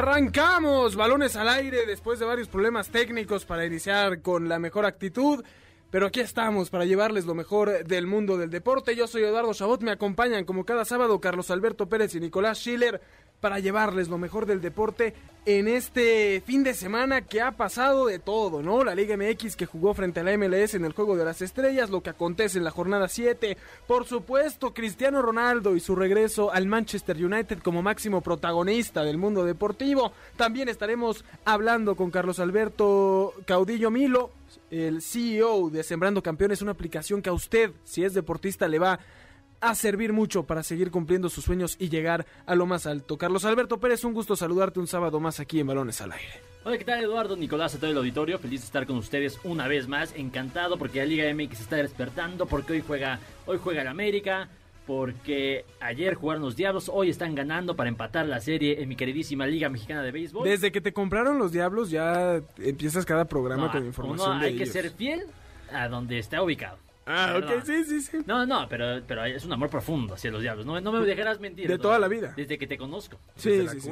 Arrancamos, balones al aire después de varios problemas técnicos para iniciar con la mejor actitud. Pero aquí estamos para llevarles lo mejor del mundo del deporte. Yo soy Eduardo Chabot, me acompañan como cada sábado Carlos Alberto Pérez y Nicolás Schiller para llevarles lo mejor del deporte en este fin de semana que ha pasado de todo, ¿no? La Liga MX que jugó frente a la MLS en el Juego de las Estrellas, lo que acontece en la jornada 7, por supuesto Cristiano Ronaldo y su regreso al Manchester United como máximo protagonista del mundo deportivo. También estaremos hablando con Carlos Alberto Caudillo Milo, el CEO de Sembrando Campeones, una aplicación que a usted, si es deportista, le va a servir mucho para seguir cumpliendo sus sueños y llegar a lo más alto. Carlos Alberto Pérez, un gusto saludarte un sábado más aquí en Balones al Aire. Hola, ¿qué tal Eduardo? Nicolás, a todo el auditorio, feliz de estar con ustedes una vez más, encantado porque la Liga MX está despertando, porque hoy juega, hoy juega el América, porque ayer jugaron los Diablos, hoy están ganando para empatar la serie en mi queridísima Liga Mexicana de Béisbol. Desde que te compraron los Diablos ya empiezas cada programa No, con información de hay que ellos. ser fiel a donde está ubicado. Ah, Perdón. ok, sí, sí, sí. No, no, pero, pero es un amor profundo hacia los Diablos. No, no me dejarás mentir. De toda la vida. Desde que te conozco. Sí, Desde la sí, sí.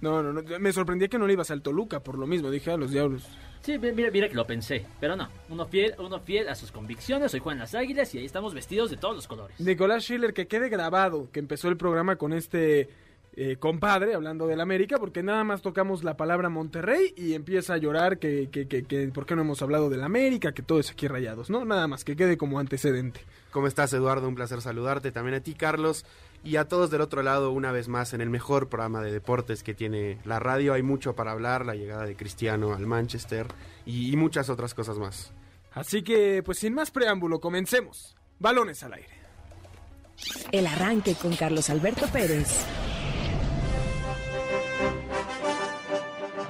No, no, no, me sorprendía que no le ibas al Toluca por lo mismo, dije a los Diablos. Sí, mi- mira, mira que lo pensé, pero no. Uno fiel, uno fiel a sus convicciones. Hoy juegan las águilas y ahí estamos vestidos de todos los colores. Nicolás Schiller, que quede grabado que empezó el programa con este eh, compadre hablando del América, porque nada más tocamos la palabra Monterrey y empieza a llorar que, que, que, que por qué no hemos hablado del América, que todo es aquí rayados, ¿no? Nada más, que quede como antecedente. ¿Cómo estás, Eduardo? Un placer saludarte. También a ti, Carlos. Y a todos del otro lado, una vez más, en el mejor programa de deportes que tiene la radio. Hay mucho para hablar, la llegada de Cristiano al Manchester y, y muchas otras cosas más. Así que, pues sin más preámbulo, comencemos. Balones al aire. El arranque con Carlos Alberto Pérez.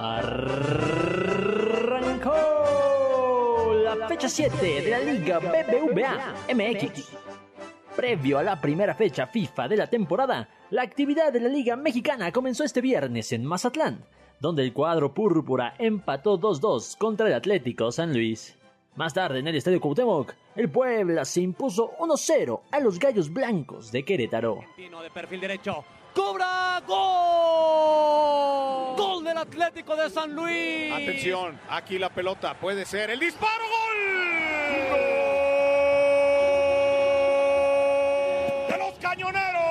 Arrancó la fecha 7 de la Liga BBVA MX. Previo a la primera fecha FIFA de la temporada, la actividad de la Liga Mexicana comenzó este viernes en Mazatlán, donde el cuadro púrpura empató 2-2 contra el Atlético San Luis. Más tarde en el Estadio Cuauhtémoc, el Puebla se impuso 1-0 a los Gallos Blancos de Querétaro. De perfil derecho. ¡Cobra! ¡Gol! ¡Gol del Atlético de San Luis! Atención, aquí la pelota puede ser el disparo, gol. De los cañoneros.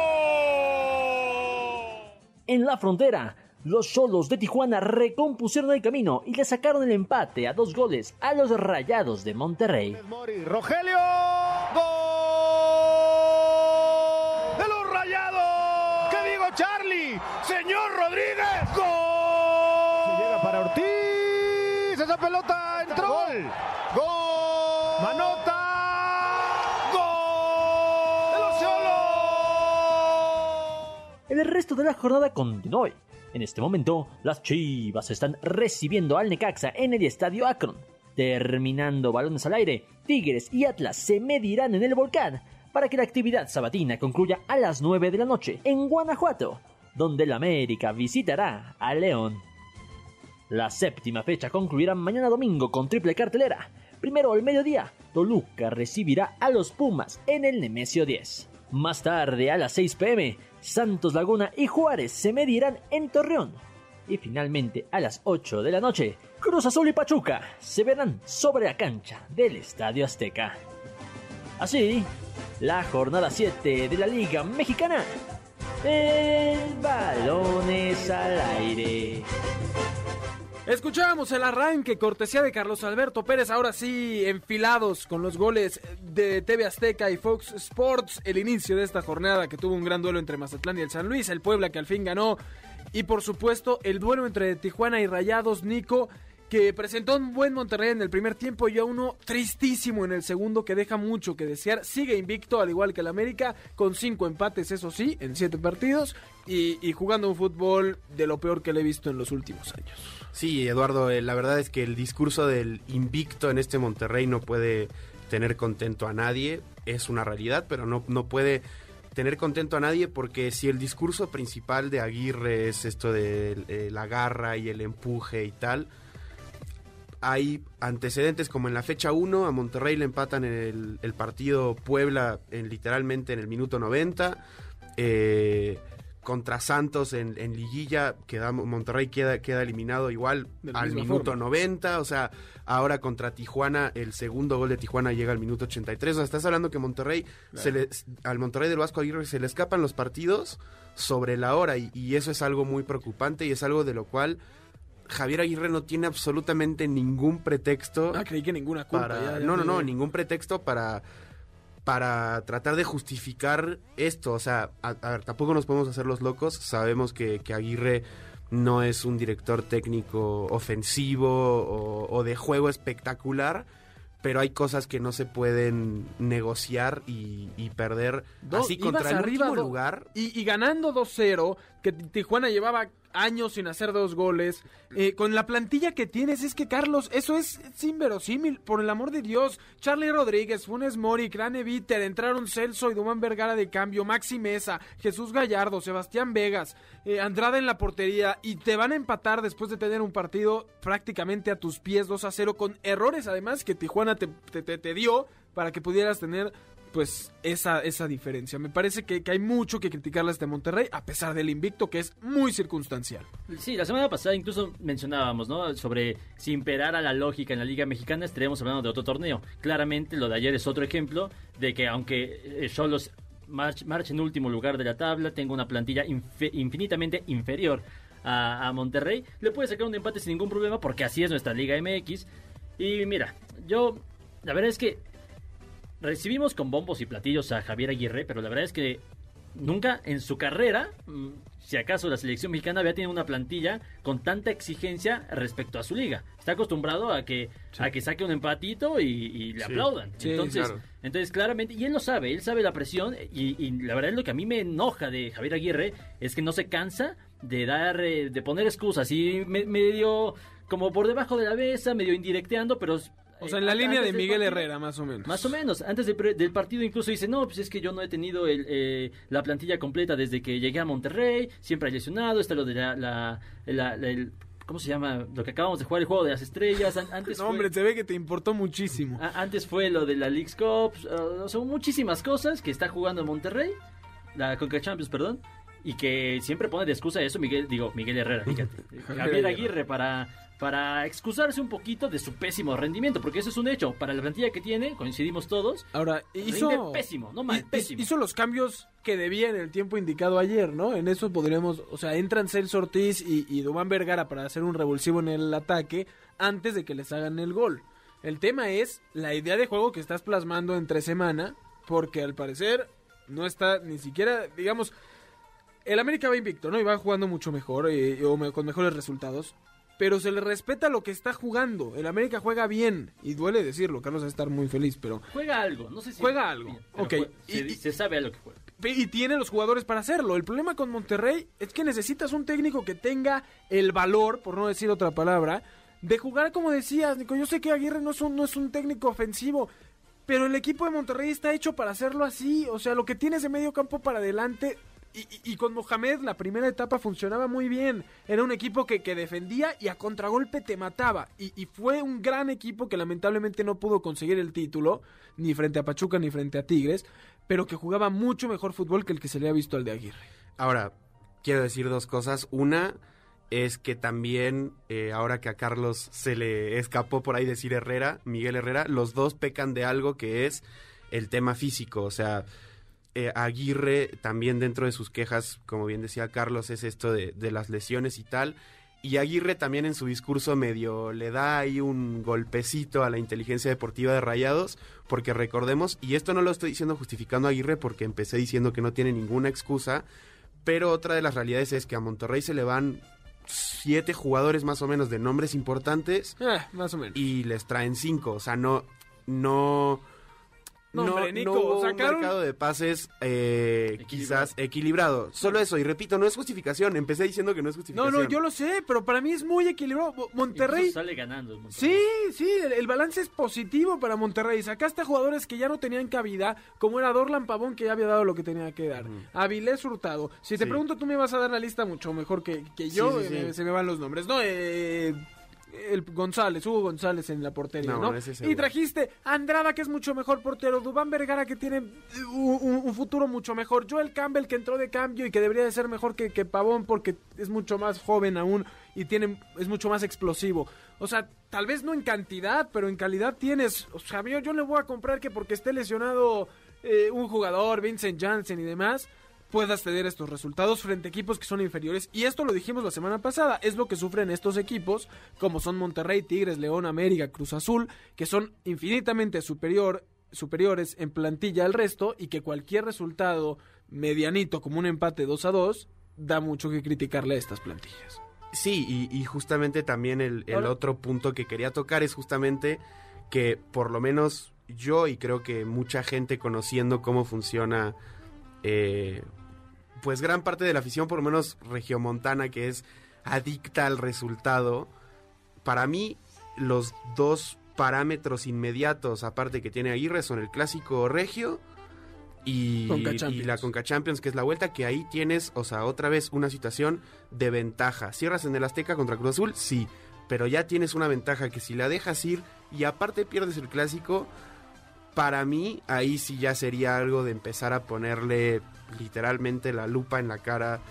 En la frontera, los solos de Tijuana recompusieron el camino y le sacaron el empate a dos goles a los Rayados de Monterrey. Mori, Rogelio. Señor Rodríguez. Gol. Se llega para Ortiz. Esa pelota entró. Gol. Gol. Manota. El resto de la jornada continuó. hoy. En este momento, las Chivas están recibiendo al Necaxa en el Estadio Akron. Terminando balones al aire, Tigres y Atlas se medirán en el volcán para que la actividad sabatina concluya a las 9 de la noche en Guanajuato, donde el América visitará a León. La séptima fecha concluirá mañana domingo con triple cartelera. Primero al mediodía, Toluca recibirá a los Pumas en el Nemesio 10. Más tarde, a las 6 pm, Santos Laguna y Juárez se medirán en Torreón. Y finalmente a las 8 de la noche, Cruz Azul y Pachuca se verán sobre la cancha del Estadio Azteca. Así, la jornada 7 de la Liga Mexicana. El balones al aire. Escuchábamos el arranque, cortesía de Carlos Alberto Pérez, ahora sí enfilados con los goles de TV Azteca y Fox Sports, el inicio de esta jornada que tuvo un gran duelo entre Mazatlán y el San Luis, el Puebla que al fin ganó, y por supuesto el duelo entre Tijuana y Rayados, Nico, que presentó un buen Monterrey en el primer tiempo y a uno tristísimo en el segundo que deja mucho que desear. Sigue invicto al igual que el América con cinco empates, eso sí, en siete partidos y, jugando un fútbol de lo peor que le he visto en los últimos años. Sí, Eduardo, eh, la verdad es que el discurso del invicto en este Monterrey no puede tener contento a nadie, es una realidad, pero no, no puede tener contento a nadie porque si el discurso principal de Aguirre es esto de eh, la garra y el empuje y tal, hay antecedentes como en la fecha 1, a Monterrey le empatan el, el partido Puebla en, literalmente en el minuto 90. Eh, contra Santos en, en liguilla, queda, Monterrey queda, queda eliminado igual al minuto forma. 90, o sea, ahora contra Tijuana, el segundo gol de Tijuana llega al minuto 83, o sea, estás hablando que Monterrey, se le, al Monterrey del Vasco Aguirre se le escapan los partidos sobre la hora y, y eso es algo muy preocupante y es algo de lo cual Javier Aguirre no tiene absolutamente ningún pretexto Ah, creí que ninguna culpa. para- ya- ya no, no, no, ningún pretexto para para tratar de justificar esto. O sea, a, a ver, tampoco nos podemos hacer los locos. Sabemos que, que Aguirre no es un director técnico ofensivo o, o de juego espectacular. Pero hay cosas que no se pueden negociar y, y perder Do- así contra el arriba último do- lugar. Y, y ganando 2-0, que Tijuana llevaba años sin hacer dos goles. eh, con la plantilla que tienes, es que Carlos, eso es, inverosímil, por el amor de Dios. Charlie Rodríguez, Funes Mori, Crane Viter, entraron Celso y Dumán Vergara de cambio, Maxi Mesa, Jesús Gallardo, Sebastián Vegas, eh, Andrada en la portería, y te van a empatar después de tener un partido prácticamente a tus pies 2 a 0, con errores además que Tijuana te, te- te- te dio para que pudieras tener pues esa, esa diferencia. Me parece que, que hay mucho que criticarle a este Monterrey, a pesar del invicto, que es muy circunstancial. Sí, la semana pasada incluso mencionábamos, ¿no? Sobre si imperara la lógica en la Liga Mexicana, estaríamos hablando de otro torneo. Claramente, lo de ayer es otro ejemplo de que aunque eh, Cholos march, en último lugar de la tabla, tenga una plantilla infinitamente inferior a Monterrey, le puede sacar un empate sin ningún problema porque así es nuestra Liga MX. Y mira, yo, la verdad es que recibimos con bombos y platillos a Javier Aguirre, pero la verdad es que nunca en su carrera, mm, si acaso la selección mexicana había tenido una plantilla con tanta exigencia respecto a su liga. Está acostumbrado a que a que saque un empatito y, y le Sí. aplaudan. Sí, entonces, claro. entonces claramente, y él lo sabe, él sabe la presión y, y la verdad es lo que a mí me enoja de Javier Aguirre es que no se cansa de dar, eh, de poner excusas y me- medio como por debajo de la mesa, medio indirecteando, pero O sea, en la eh, línea de Miguel partido- Herrera, más o menos. más o menos. Antes de del partido incluso dice, no, pues es que yo no he tenido el, eh, la plantilla completa desde que llegué a Monterrey, siempre hay lesionado, está lo de la... la- la- la- el- ¿Cómo se llama? Lo que acabamos de jugar, el juego de las estrellas. An- Antes No, fue- hombre, se ve que te importó muchísimo. a- antes fue lo de la League's Cup. uh, son muchísimas cosas que está jugando en Monterrey. La Conca Champions, perdón. Y que siempre pone de excusa eso Miguel, digo, Miguel Herrera, fíjate. Javier Aguirre para, para excusarse un poquito de su pésimo rendimiento, porque eso es un hecho. Para la plantilla que tiene, coincidimos todos, Ahora, hizo... Pésimo, no mal, pésimo. Hizo los cambios que debía en el tiempo indicado ayer, ¿no? En eso podremos... O sea, entran Celso Ortiz y, y Dubán Vergara para hacer un revulsivo en el ataque antes de que les hagan el gol. El tema es la idea de juego que estás plasmando entre semana, porque al parecer no está ni siquiera, digamos... El América va invicto, ¿no? Y va jugando mucho mejor, eh, o me- con mejores resultados. Pero se le respeta lo que está jugando. El América juega bien. Y duele decirlo, Carlos va a estar muy feliz, pero... juega algo. No sé si Juega algo, ok. jue- Se, Y- y- se sabe a lo que juega. Y tiene los jugadores para hacerlo. El problema con Monterrey es que necesitas un técnico que tenga el valor, por no decir otra palabra, de jugar como decías, Nico. Yo sé que Aguirre no es un, no es un técnico ofensivo, pero el equipo de Monterrey está hecho para hacerlo así. O sea, lo que tienes de medio campo para adelante. Y, y- con Mohamed la primera etapa funcionaba muy bien. Era un equipo que, que defendía y a contragolpe te mataba. Y, y fue un gran equipo que lamentablemente no pudo conseguir el título, ni frente a Pachuca ni frente a Tigres, pero que jugaba mucho mejor fútbol que el que se le ha visto al de Aguirre. Ahora, quiero decir dos cosas. Una, es que también, eh, ahora que a Carlos se le escapó por ahí decir Herrera, Miguel Herrera, los dos pecan de algo que es el tema físico. O sea, eh, Aguirre también dentro de sus quejas, como bien decía Carlos, es esto de, de las lesiones y tal. Y Aguirre también en su discurso medio le da ahí un golpecito a la inteligencia deportiva de Rayados, porque recordemos, y esto no lo estoy diciendo justificando a Aguirre porque empecé diciendo que no tiene ninguna excusa, pero otra de las realidades es que a Monterrey se le van siete jugadores más o menos de nombres importantes Eh, más o menos. y les traen cinco, o sea, no, no, No, hombre, Nico, hubo sacaron- un mercado de pases eh, Equilibrado. quizás equilibrado. Solo eso, y repito, no es justificación. Empecé diciendo que no es No, justificación. no, yo lo sé, pero para mí es muy equilibrado. Mo- Monterrey. Incluso sale ganando. Monterrey. Sí, sí, el, el balance es positivo para Monterrey. Sacaste a jugadores que ya no tenían cabida, como era Dorlan Pavón, que ya había dado lo que tenía que dar. Avilés Hurtado. Si te Sí. pregunto, tú me vas a dar la lista mucho mejor que, que yo. Sí, sí, sí. eh, se me van los nombres. No, eh, el González, Hugo González en la portería, ¿no? Y trajiste a Andrada, que es mucho mejor portero. Dubán Vergara, que tiene un, un- un futuro mucho mejor. Joel Campbell, que entró de cambio y que debería de ser mejor que, que Pavón porque es mucho más joven aún y tiene, es mucho más explosivo. O sea, tal vez no en cantidad, pero en calidad tienes. O sea, yo, yo le voy a comprar que porque esté lesionado eh, un jugador, Vincent Janssen y demás, puedas tener estos resultados frente a equipos que son inferiores. Y esto lo dijimos la semana pasada, es lo que sufren estos equipos, como son Monterrey, Tigres, León, América, Cruz Azul, que son infinitamente superior, superiores en plantilla al resto y que cualquier resultado medianito como un empate 2 a 2 da mucho que criticarle a estas plantillas. Sí, y, y justamente también el, otro punto que quería tocar es justamente que por lo menos yo y creo que mucha gente conociendo cómo funciona eh, pues gran parte de la afición, por lo menos regiomontana, que es adicta al resultado, para mí los dos parámetros inmediatos, aparte que tiene Aguirre, son el clásico regio y, Conca y la Conca Champions, que es la vuelta, que ahí tienes, o sea, otra vez una situación de ventaja. Cierras en el Azteca contra Cruz Azul, sí, pero ya tienes una ventaja que si la dejas ir y aparte pierdes el clásico, para mí ahí sí ya sería algo de empezar a ponerle literalmente la lupa en la cara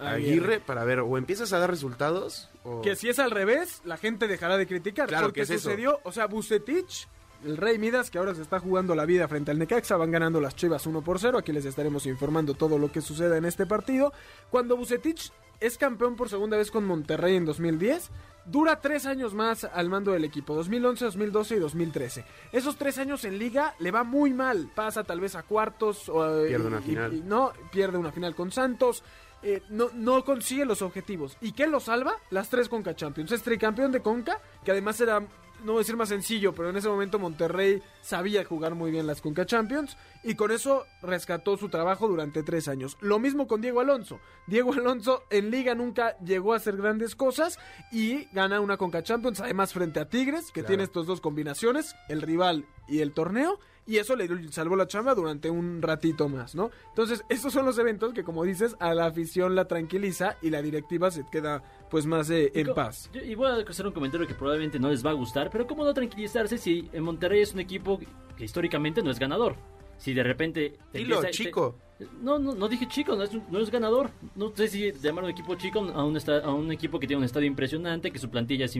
a Aguirre. Para ver o empiezas a dar resultados o Que si es al revés, la gente dejará de criticar. Claro, porque que es eso. sucedió, o sea, Bucetich, el Rey Midas, que ahora se está jugando la vida frente al Necaxa, van ganando las Chivas 1 por 0. Aquí les estaremos informando todo lo que suceda en este partido. Cuando Bucetich es campeón por segunda vez con Monterrey en 2010, dura tres años más al mando del equipo, 2011, 2012 y 2013. Esos tres años en liga le va muy mal, pasa tal vez a cuartos. o, eh, Pierde una y- final. y- no, pierde una final con Santos. eh, no, no consigue los objetivos. ¿Y qué lo salva? Las tres Conca Champions. Es tricampeón de Conca, que además era, no voy a decir más sencillo, pero en ese momento Monterrey sabía jugar muy bien las Conca Champions y con eso rescató su trabajo durante tres años. Lo mismo con Diego Alonso. Diego Alonso en liga nunca llegó a hacer grandes cosas y gana una Conca Champions, además frente a Tigres, que Claro. tiene estas dos combinaciones, el rival y el torneo. Y eso le salvó la chamba durante un ratito más, ¿no? Entonces, estos son los eventos que, como dices, a la afición la tranquiliza y la directiva se queda, pues, más eh, en paz. yo- Y voy a hacer un comentario que probablemente no les va a gustar, pero ¿cómo no tranquilizarse si en Monterrey es un equipo que históricamente no es ganador? Si de repente... te Dilo, empieza- te- chico. No, no, no dije chico, no es, un- no es ganador. No sé si llamar un equipo chico a un, a un equipo que tiene un estadio impresionante, que su plantilla es,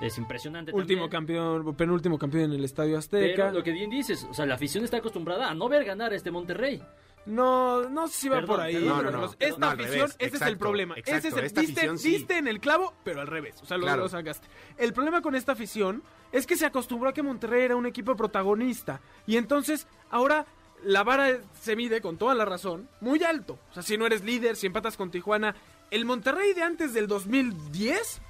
es impresionante. Último también. campeón, penúltimo campeón en el Estadio Azteca. Pero lo que bien dices, o sea, la afición está acostumbrada a no ver ganar a este Monterrey. No, no sé si va Perdón, por ahí. perdón, No, no, Carlos. no. Esta No, afición, revés, ese es el problema. exacto, ese es el, esta diste, afición sí. diste en el clavo, pero al revés. O sea, lo, Claro. lo sacaste. El problema con esta afición es que se acostumbró a que Monterrey era un equipo protagonista. Y entonces, ahora la vara se mide, con toda la razón, muy alto. O sea, si no eres líder, si empatas con Tijuana. El Monterrey de antes del 2010,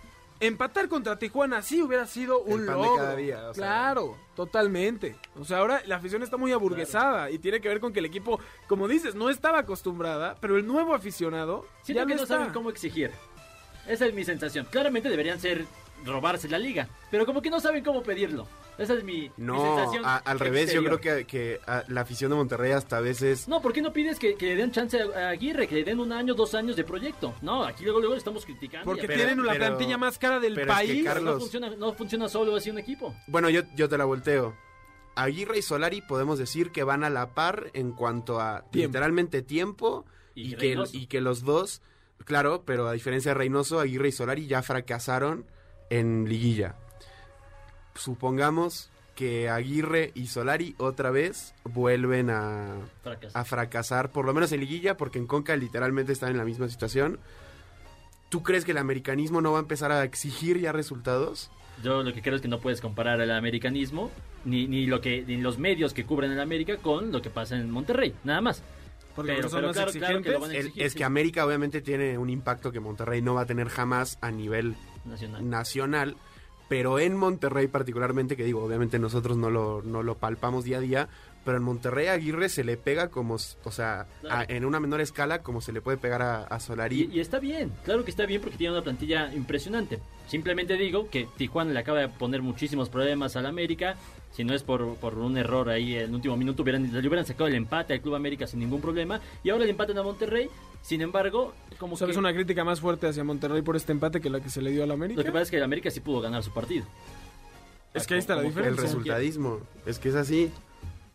empatar contra Tijuana sí hubiera sido un pan de logro. cada día, o sea. claro, totalmente. O sea, ahora la afición está muy aburguesada y tiene que ver con que el equipo, como dices, no estaba acostumbrada, pero el nuevo aficionado Siento ya que no está. saben cómo exigir. Esa es mi sensación. Claramente deberían ser robarse la liga, pero como que no saben cómo pedirlo. Esa es mi, mi No, sensación. a- al revés, yo creo que, que a la afición de Monterrey hasta a veces... No, ¿por qué no pides que, que le den chance a Aguirre, que le den un año, dos años de proyecto? No, aquí luego, luego le estamos criticando. Porque Pero- tienen la pero- plantilla más cara del pero es que país. Carlos- no, funciona, no funciona solo así un equipo. Bueno, yo, yo te la volteo. Aguirre y Solari podemos decir que van a la par en cuanto a Tiempo. literalmente tiempo Y y, que, y que los dos Claro, pero a diferencia de Reynoso, Aguirre y Solari ya fracasaron en liguilla. Supongamos que Aguirre y Solari otra vez vuelven a, fracasar, por lo menos en liguilla, porque en Conca literalmente están en la misma situación. ¿Tú crees que el americanismo no va a empezar a exigir ya resultados? Yo lo que creo es que no puedes comparar el americanismo ni, ni lo que ni los medios que cubren el América con lo que pasa en Monterrey, nada más. Porque Pero- son pero más claro- claro que lo van a. El- es sí. que América obviamente tiene un impacto que Monterrey no va a tener jamás a nivel Nacional. nacional, pero en Monterrey particularmente, que digo, obviamente nosotros no lo, no lo palpamos día a día, pero en Monterrey a Aguirre se le pega como, o sea, a- en una menor escala como se le puede pegar a, a Solari. Y, y está bien, claro que está bien porque tiene una plantilla impresionante. Simplemente digo que Tijuana le acaba de poner muchísimos problemas al América. Si no es por, por un error ahí en último minuto, hubieran, le hubieran sacado el empate al Club América sin ningún problema. Y ahora le empatan a Monterrey. Sin embargo, como ¿Sabes que, una crítica más fuerte hacia Monterrey por este empate que la que se le dio al América? lo que pasa es que el América sí pudo ganar su partido. Es que ahí está la como- el diferencia. resultadismo, es que es así.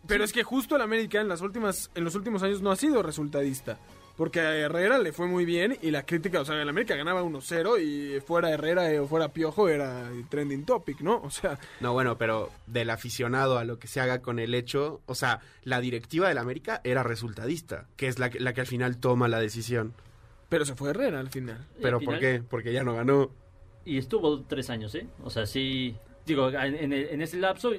Pero es que justo el América en las últimas, en los últimos años no ha sido resultadista. Porque a Herrera le fue muy bien y la crítica, o sea, el América ganaba 1-0 y fuera Herrera eh, o fuera Piojo era trending topic, ¿no? O sea, No, bueno, pero del aficionado a lo que se haga con el hecho, o sea, la directiva del América era resultadista, que es la que, la que al final toma la decisión. pero se fue Herrera al final. Pero al ¿por qué? Porque ya no ganó. Y estuvo tres años, ¿eh? O sea, sí. Digo, en, en- en ese lapso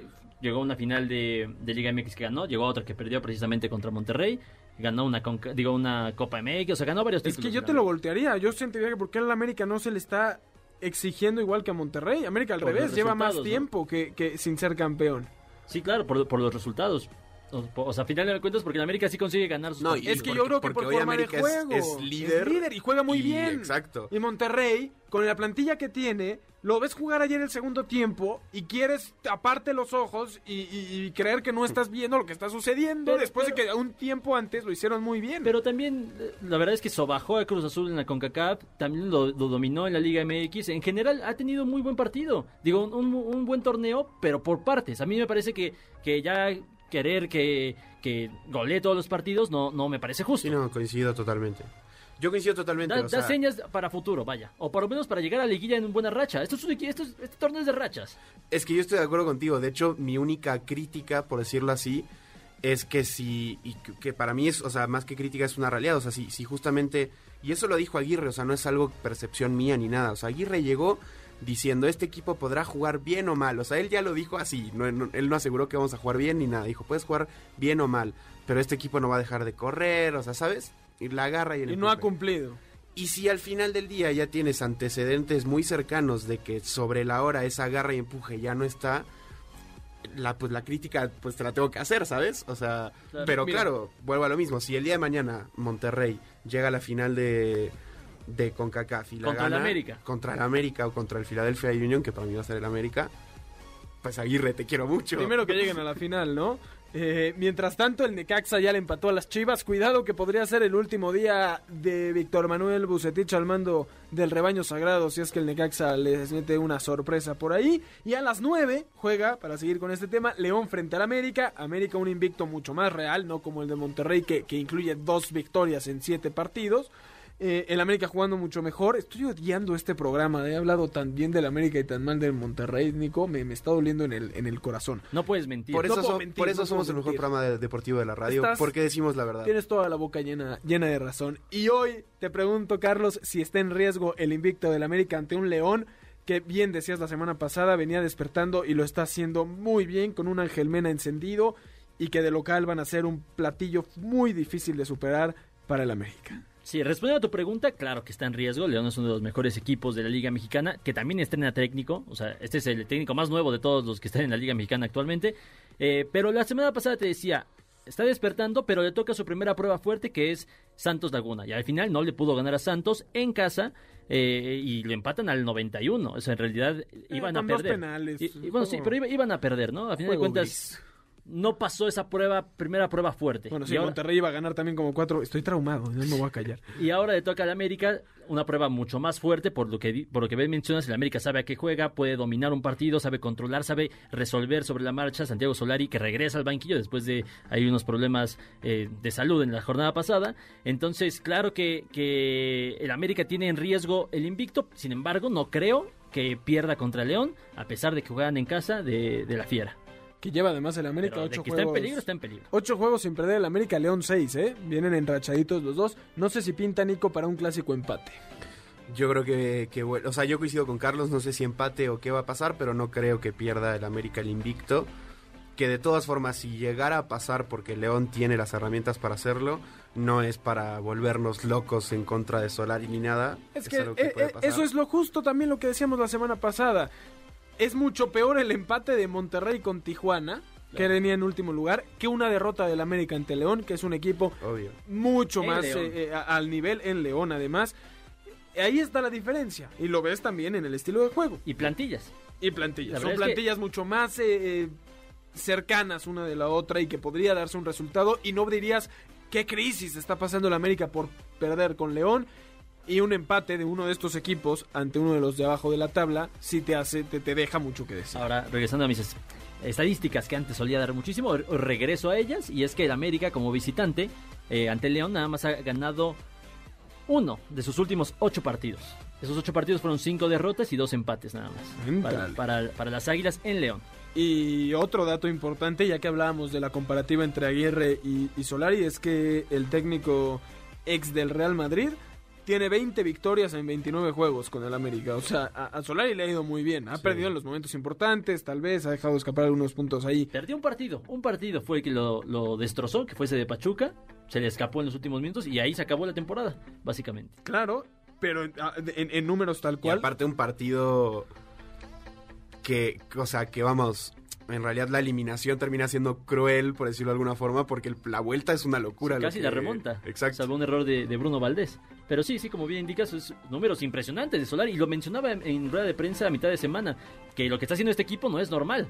llegó a una final de, de Liga MX que ganó, llegó a otra que perdió precisamente contra Monterrey, ganó una, conca- digo, una Copa MX, o sea, ganó varios Es títulos. que yo te lo voltearía. Yo sentiría que porque al América no se le está exigiendo igual que a Monterrey. América al Por revés, lleva más tiempo que, que sin ser campeón. Sí, claro, por, por los resultados. O, o sea, a final de cuentas, porque el América sí consigue ganar sus No, partidos. y es que porque- yo creo que porque por hoy forma de América es- juego. es líder y juega muy y- bien. exacto. Y Monterrey, con la plantilla que tiene, lo ves jugar ayer el segundo tiempo y quieres taparte los ojos y, y- y creer que no estás viendo lo que está sucediendo Pero- después pero- de que un tiempo antes lo hicieron muy bien. Pero también, eh, la verdad es que sobajó a Cruz Azul en la CONCACAF, también lo, lo dominó en la Liga MX. En general, ha tenido muy buen partido. Digo, un, un- un buen torneo, pero por partes. A mí me parece que, que ya querer que, que golee todos los partidos no, no me parece justo. Sí, no, coincido totalmente. Yo coincido totalmente. Da, o da sea, señas para futuro, vaya. O por lo menos para llegar a la liguilla en buena racha. Esto es un esto es- este torneo es de rachas. Es que yo estoy de acuerdo contigo. De hecho, mi única crítica, por decirlo así, es que si, y que- que para mí es, o sea, más que crítica es una realidad. O sea, si, si justamente, y eso lo dijo Aguirre, o sea, no es algo percepción mía ni nada. O sea, Aguirre llegó diciendo, este equipo podrá jugar bien o mal. O sea, él ya lo dijo así. No, no- él no aseguró que vamos a jugar bien ni nada. Dijo, puedes jugar bien o mal, pero este equipo no va a dejar de correr, o sea, ¿sabes? Y la agarra y el y no ha cumplido. Y si al final del día ya tienes antecedentes muy cercanos de que sobre la hora esa garra y empuje ya no está, la pues la crítica pues te la tengo que hacer, ¿sabes? O sea, Claro. pero Mira. claro, vuelvo a lo mismo, si el día de mañana Monterrey llega a la final de de CONCACAF y la Contra el América. contra el América o contra el Philadelphia Union, que para mí va a ser el América, pues Aguirre, te quiero mucho. Primero que lleguen a la final, ¿no? Eh, mientras tanto, el Necaxa ya le empató a las Chivas. Cuidado que podría ser el último día de Víctor Manuel Bucetich al mando del rebaño sagrado, si es que el Necaxa les mete una sorpresa por ahí. Y a las 9 juega, para seguir con este tema, León frente al América. América un invicto mucho más real, no como el de Monterrey, que, que incluye dos victorias en siete partidos. Eh, el América jugando mucho mejor. Estoy odiando este programa. He hablado tan bien del América y tan mal del Monterrey, Nico. Me, me está doliendo en el, en el corazón. No puedes mentir. por eso, puedo so- mentir, por eso no somos el mejor mentir. programa de- deportivo de la radio, Estás- porque decimos la verdad. Tienes toda la boca llena, llena de razón. Y hoy te pregunto, Carlos, si está en riesgo el invicto del América ante un León que bien decías la semana pasada, venía despertando y lo está haciendo muy bien con un Ángel Mena encendido y que de local van a ser un platillo muy difícil de superar para el América. Sí, respondiendo a tu pregunta, claro que está en riesgo. León es uno de los mejores equipos de la Liga Mexicana, que también estrena técnico. O sea, este es el técnico más nuevo de todos los que están en la Liga Mexicana actualmente. Eh, pero la semana pasada te decía, está despertando, pero le toca su primera prueba fuerte, que es Santos Laguna. Y al final no le pudo ganar a Santos en casa eh, y lo empatan al 91. O sea, en realidad iban a perder. penales, Y- y bueno, sí, pero iba- iban a perder, ¿no? A final de cuentas, gris. No pasó esa prueba, primera prueba fuerte. Bueno, Y sí, Monterrey iba a ganar también como cuatro. Estoy traumado, no me voy a callar. Y ahora le toca al América una prueba mucho más fuerte por lo que por lo que bien mencionas, el América sabe a qué juega, puede dominar un partido, sabe controlar, sabe resolver sobre la marcha. Santiago Solari que regresa al banquillo después de hay unos problemas eh, de salud en la jornada pasada. Entonces, claro que, que el América tiene en riesgo el invicto, sin embargo, no creo que pierda contra León, a pesar de que juegan en casa de, de la Fiera. Que lleva además el América Pero de ocho que está juegos. en peligro, está en peligro. Ocho juegos sin perder el América, León 6, ¿eh? Vienen enrachaditos los dos. No sé si pinta Nico para un clásico empate. Yo creo que, que bueno, o sea, yo coincido con Carlos, no sé si empate o qué va a pasar, pero no creo que pierda el América el invicto. Que de todas formas, si llegara a pasar, porque León tiene las herramientas para hacerlo, no es para volvernos locos en contra de Solari ni nada. Es que, algo eh, puede eh, pasar. eso es lo justo también lo que decíamos la semana pasada. Es mucho peor el empate de Monterrey con Tijuana, que venía en último lugar, que una derrota del América ante León, que es un equipo Obvio. mucho En más eh, eh, al nivel en León además. Ahí está la diferencia. Y lo ves también en el estilo de juego. Y plantillas. Y plantillas. La Son que- plantillas mucho más eh, eh, cercanas una de la otra y que podría darse un resultado. Y no dirías qué crisis está pasando el América por perder con León. Y un empate de uno de estos equipos ante uno de los de abajo de la tabla, sí te hace, te, te deja mucho que decir. Ahora, regresando a mis es- estadísticas que antes solía dar muchísimo, re- regreso a ellas y es que el América como visitante eh, ante el León nada más ha ganado uno de sus últimos ocho partidos. Esos ocho partidos fueron cinco derrotas y dos empates nada más para, para- para las Águilas en León. Y otro dato importante, ya que hablábamos de la comparativa entre Aguirre y, y Solari, es que el técnico ex del Real Madrid tiene 20 victorias en 29 juegos con el América. O sea, a, a Solari le ha ido muy bien. Ha perdido en los momentos importantes, tal vez, ha dejado escapar algunos puntos ahí. Perdió un partido, un partido fue el que lo, lo destrozó, que fue ese de Pachuca, se le escapó en los últimos minutos y ahí se acabó la temporada, básicamente. Claro, pero en, a- en- en números tal Y cual. aparte un partido que, o sea, que vamos, en realidad la eliminación termina siendo cruel, por decirlo de alguna forma, porque el- la vuelta es una locura. lo Casi que- la remonta. Exacto. Salvo un error de, de Bruno Valdés. Pero sí, sí, como bien indicas, es números impresionantes de Solari. Y lo mencionaba en, en rueda de prensa a mitad de semana, que lo que está haciendo este equipo no es normal.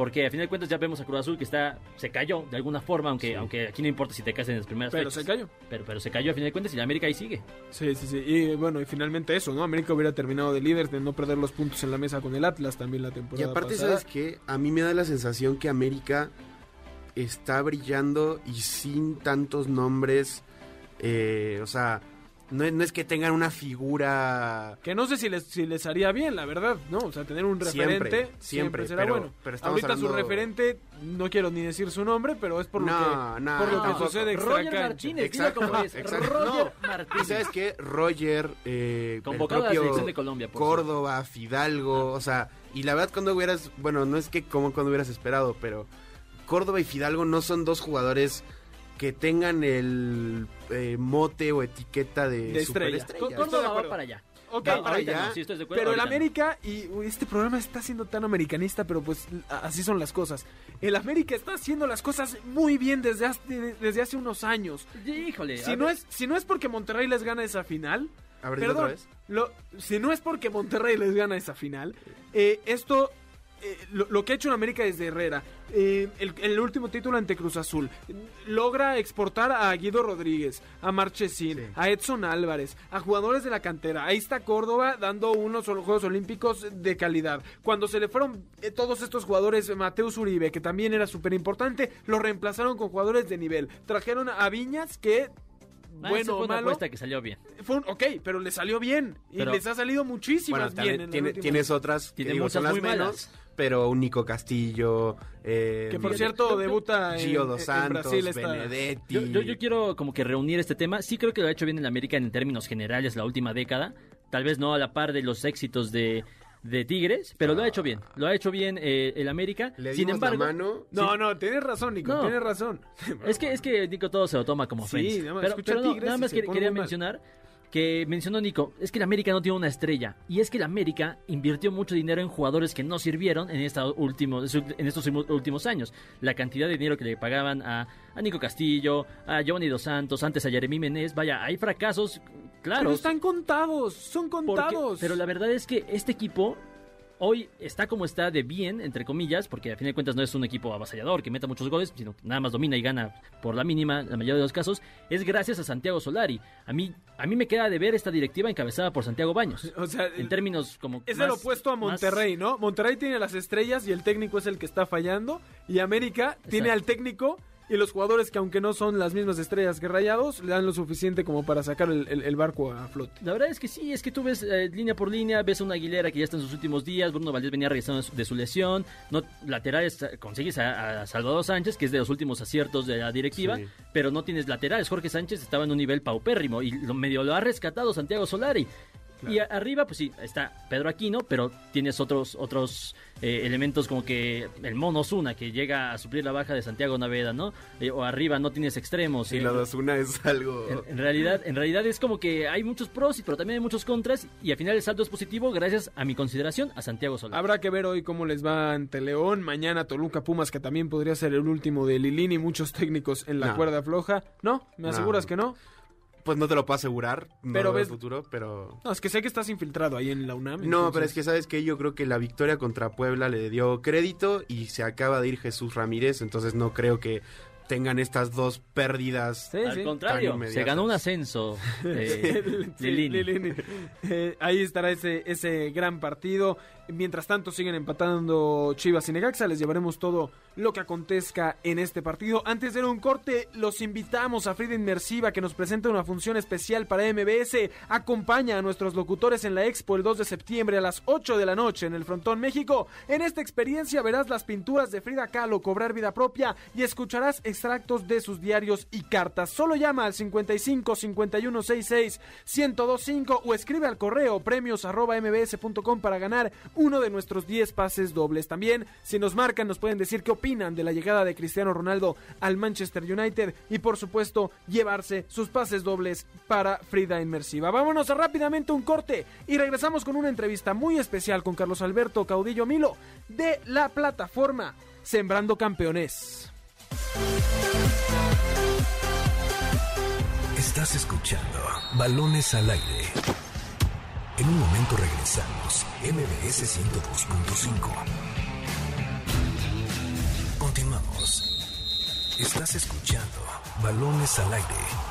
Porque a final de cuentas ya vemos a Cruz Azul que está se cayó de alguna forma, aunque, aunque aquí no importa si te caes en las primeras Pero fechas. se cayó. Pero, pero se cayó a final de cuentas y la América ahí sigue. Sí, sí, sí. Y bueno, y finalmente eso, ¿no? América hubiera terminado de líder, de no perder los puntos en la mesa con el Atlas también la Y temporada aparte, pasada. ¿sabes qué? A mí me da la sensación que América está brillando y sin tantos nombres. eh, o sea, no es, no es que tengan una figura. Que no sé si les, si les haría bien, la verdad, ¿no? O sea, tener un referente siempre, siempre, será pero- bueno. pero estamos Ahorita su referente, no quiero ni decir su nombre, pero es por lo No, que, no, por lo que sucede Roger. Martínez, Exacto, dilo como es. exacto. Roger No, Martínez. ¿Y sabes qué? Roger, eh, el Convocado a la propio selección de Colombia, por Córdoba, Fidalgo, o sea, y la verdad cuando hubieras, bueno, no es que como cuando hubieras esperado, pero Córdoba y Fidalgo no son dos jugadores que tengan el eh, mote o etiqueta de, De estrella. Córdoba va para allá. Ok, Va para allá, no, sí, estoy de acuerdo, Pero el no. América, y uy, este programa está siendo tan americanista, pero pues así son las cosas. El América está haciendo las cosas muy bien desde hace, desde hace unos años. Híjole. Si no, ver. es, si no es porque Monterrey les gana esa final, A ver, Perdón, otra vez. lo- si no es porque Monterrey les gana esa final, eh, esto, eh, lo, lo que ha hecho en América desde Herrera, eh, el, el último título ante Cruz Azul, logra exportar a Guido Rodríguez, a Marchesín, Sí. a Edson Álvarez, a jugadores de la cantera. Ahí está Córdoba dando unos Juegos Olímpicos de calidad. Cuando se le fueron eh, todos estos jugadores, Mateus Uribe, que también era súper importante, lo reemplazaron con jugadores de nivel. Trajeron a Viñas, que... Ah, Bueno fue una malo, apuesta que salió bien. fue un- ok, pero le salió bien. Y Pero- les ha salido muchísimas Bueno, bien. en el tiene- tienes otras que Tiene digo, son muchas las muy menos, malas. Pero un Nico Castillo, eh, Que por cierto yo- debuta en, Gio Dos en Santos, Brasil. Esta... Benedetti. Yo, yo, yo quiero como que reunir este tema. Sí creo que lo ha hecho bien el América en términos generales la última década. Tal vez no a la par de los éxitos de, de Tigres, pero lo ha hecho bien. Lo ha hecho bien eh, el América. Le Sin embargo, la mano. No, no, tienes razón, Nico, No. tienes razón. es que es que Nico todo se lo toma como Sí, nada más pero, escucha pero no, Tigres nada y más se que- pone quería mal. Que mencionó Nico, es que el América no tiene una estrella y es que el América invirtió mucho dinero en jugadores que no sirvieron en, esta último, en estos últimos años. La cantidad de dinero que le pagaban a, a Nico Castillo, a Giovanni Dos Santos, antes a Jeremy Menez, vaya, hay fracasos, claro. Pero están contados, son porque- contados. pero la verdad es que este equipo hoy está como está de bien, entre comillas, porque a fin de cuentas no es un equipo avasallador que meta muchos goles, sino que nada más domina y gana por la mínima la mayoría de los casos, es gracias a Santiago Solari. A mí, a mí me queda de ver esta directiva encabezada por Santiago Baños. O sea, en términos como... Es más- el opuesto a más- Monterrey, ¿no? Monterrey tiene las estrellas y el técnico es el que está fallando. Y América tiene al técnico y los jugadores que aunque no son las mismas estrellas que Rayados, le dan lo suficiente como para sacar el, el- el barco a flote. La verdad es que sí, es que tú ves eh, línea por línea, ves a una Aguilera que ya está en sus últimos días, Bruno Valdés venía regresando de su, de su lesión, no laterales eh, consigues a, a Salvador Sánchez, que es de los últimos aciertos de la directiva, Sí. pero no tienes laterales. Jorge Sánchez estaba en un nivel paupérrimo y lo medio lo ha rescatado Santiago Solari. Y a- arriba, pues sí, está Pedro Aquino, pero tienes otros otros eh, elementos como que el Mono Zuna, que llega a suplir la baja de Santiago Naveda, ¿no? Eh, o arriba no tienes extremos. Y eh, lo de Osuna es algo... en, en realidad, en realidad es como que hay muchos pros, pero también hay muchos contras. Y al final el saldo es positivo gracias a mi consideración a Santiago Solari. Habrá que ver hoy cómo les va ante León. Mañana Toluca Pumas, que también podría ser el último de Lilini. Muchos técnicos en la No. cuerda floja. ¿No? ¿Me No. aseguras que no? Pues no te lo puedo asegurar, no Pero ves- futuro, pero... No, es que sé que estás infiltrado ahí en la UNAM. No, entonces- pero es que sabes que yo creo que la victoria contra Puebla le dio crédito y se acaba de ir Jesús Ramírez, entonces no creo que tengan estas dos pérdidas. Sí, Al sí. contrario, se ganó un ascenso. eh, Sí, Lilini. Lilini. Eh, ahí estará ese, ese gran partido. Mientras tanto siguen empatando Chivas y Necaxa. Les llevaremos todo lo que acontezca en este partido. Antes de un corte, los invitamos a Frida Inmersiva que nos presenta una función especial para MBS. Acompaña a nuestros locutores en la Expo el 2 de septiembre a las 8 de la noche en el Frontón México. En esta experiencia verás las pinturas de Frida Kahlo cobrar vida propia y escucharás extractos de sus diarios y cartas. Solo llama al 55 51 66 1025 o escribe al correo premios mbs.com para ganar uno de nuestros 10 pases dobles. También, si nos marcan, nos pueden decir qué opinan de la llegada de Cristiano Ronaldo al Manchester United y, por supuesto, llevarse sus pases dobles para Frida Inmersiva. Vámonos a rápidamente un corte y regresamos con una entrevista muy especial con Carlos Alberto Caudillo Milo de la plataforma Sembrando Campeones. Estás escuchando Balones al aire. En un momento regresamos. MBS 102.5. Continuamos. Estás escuchando Balones al aire.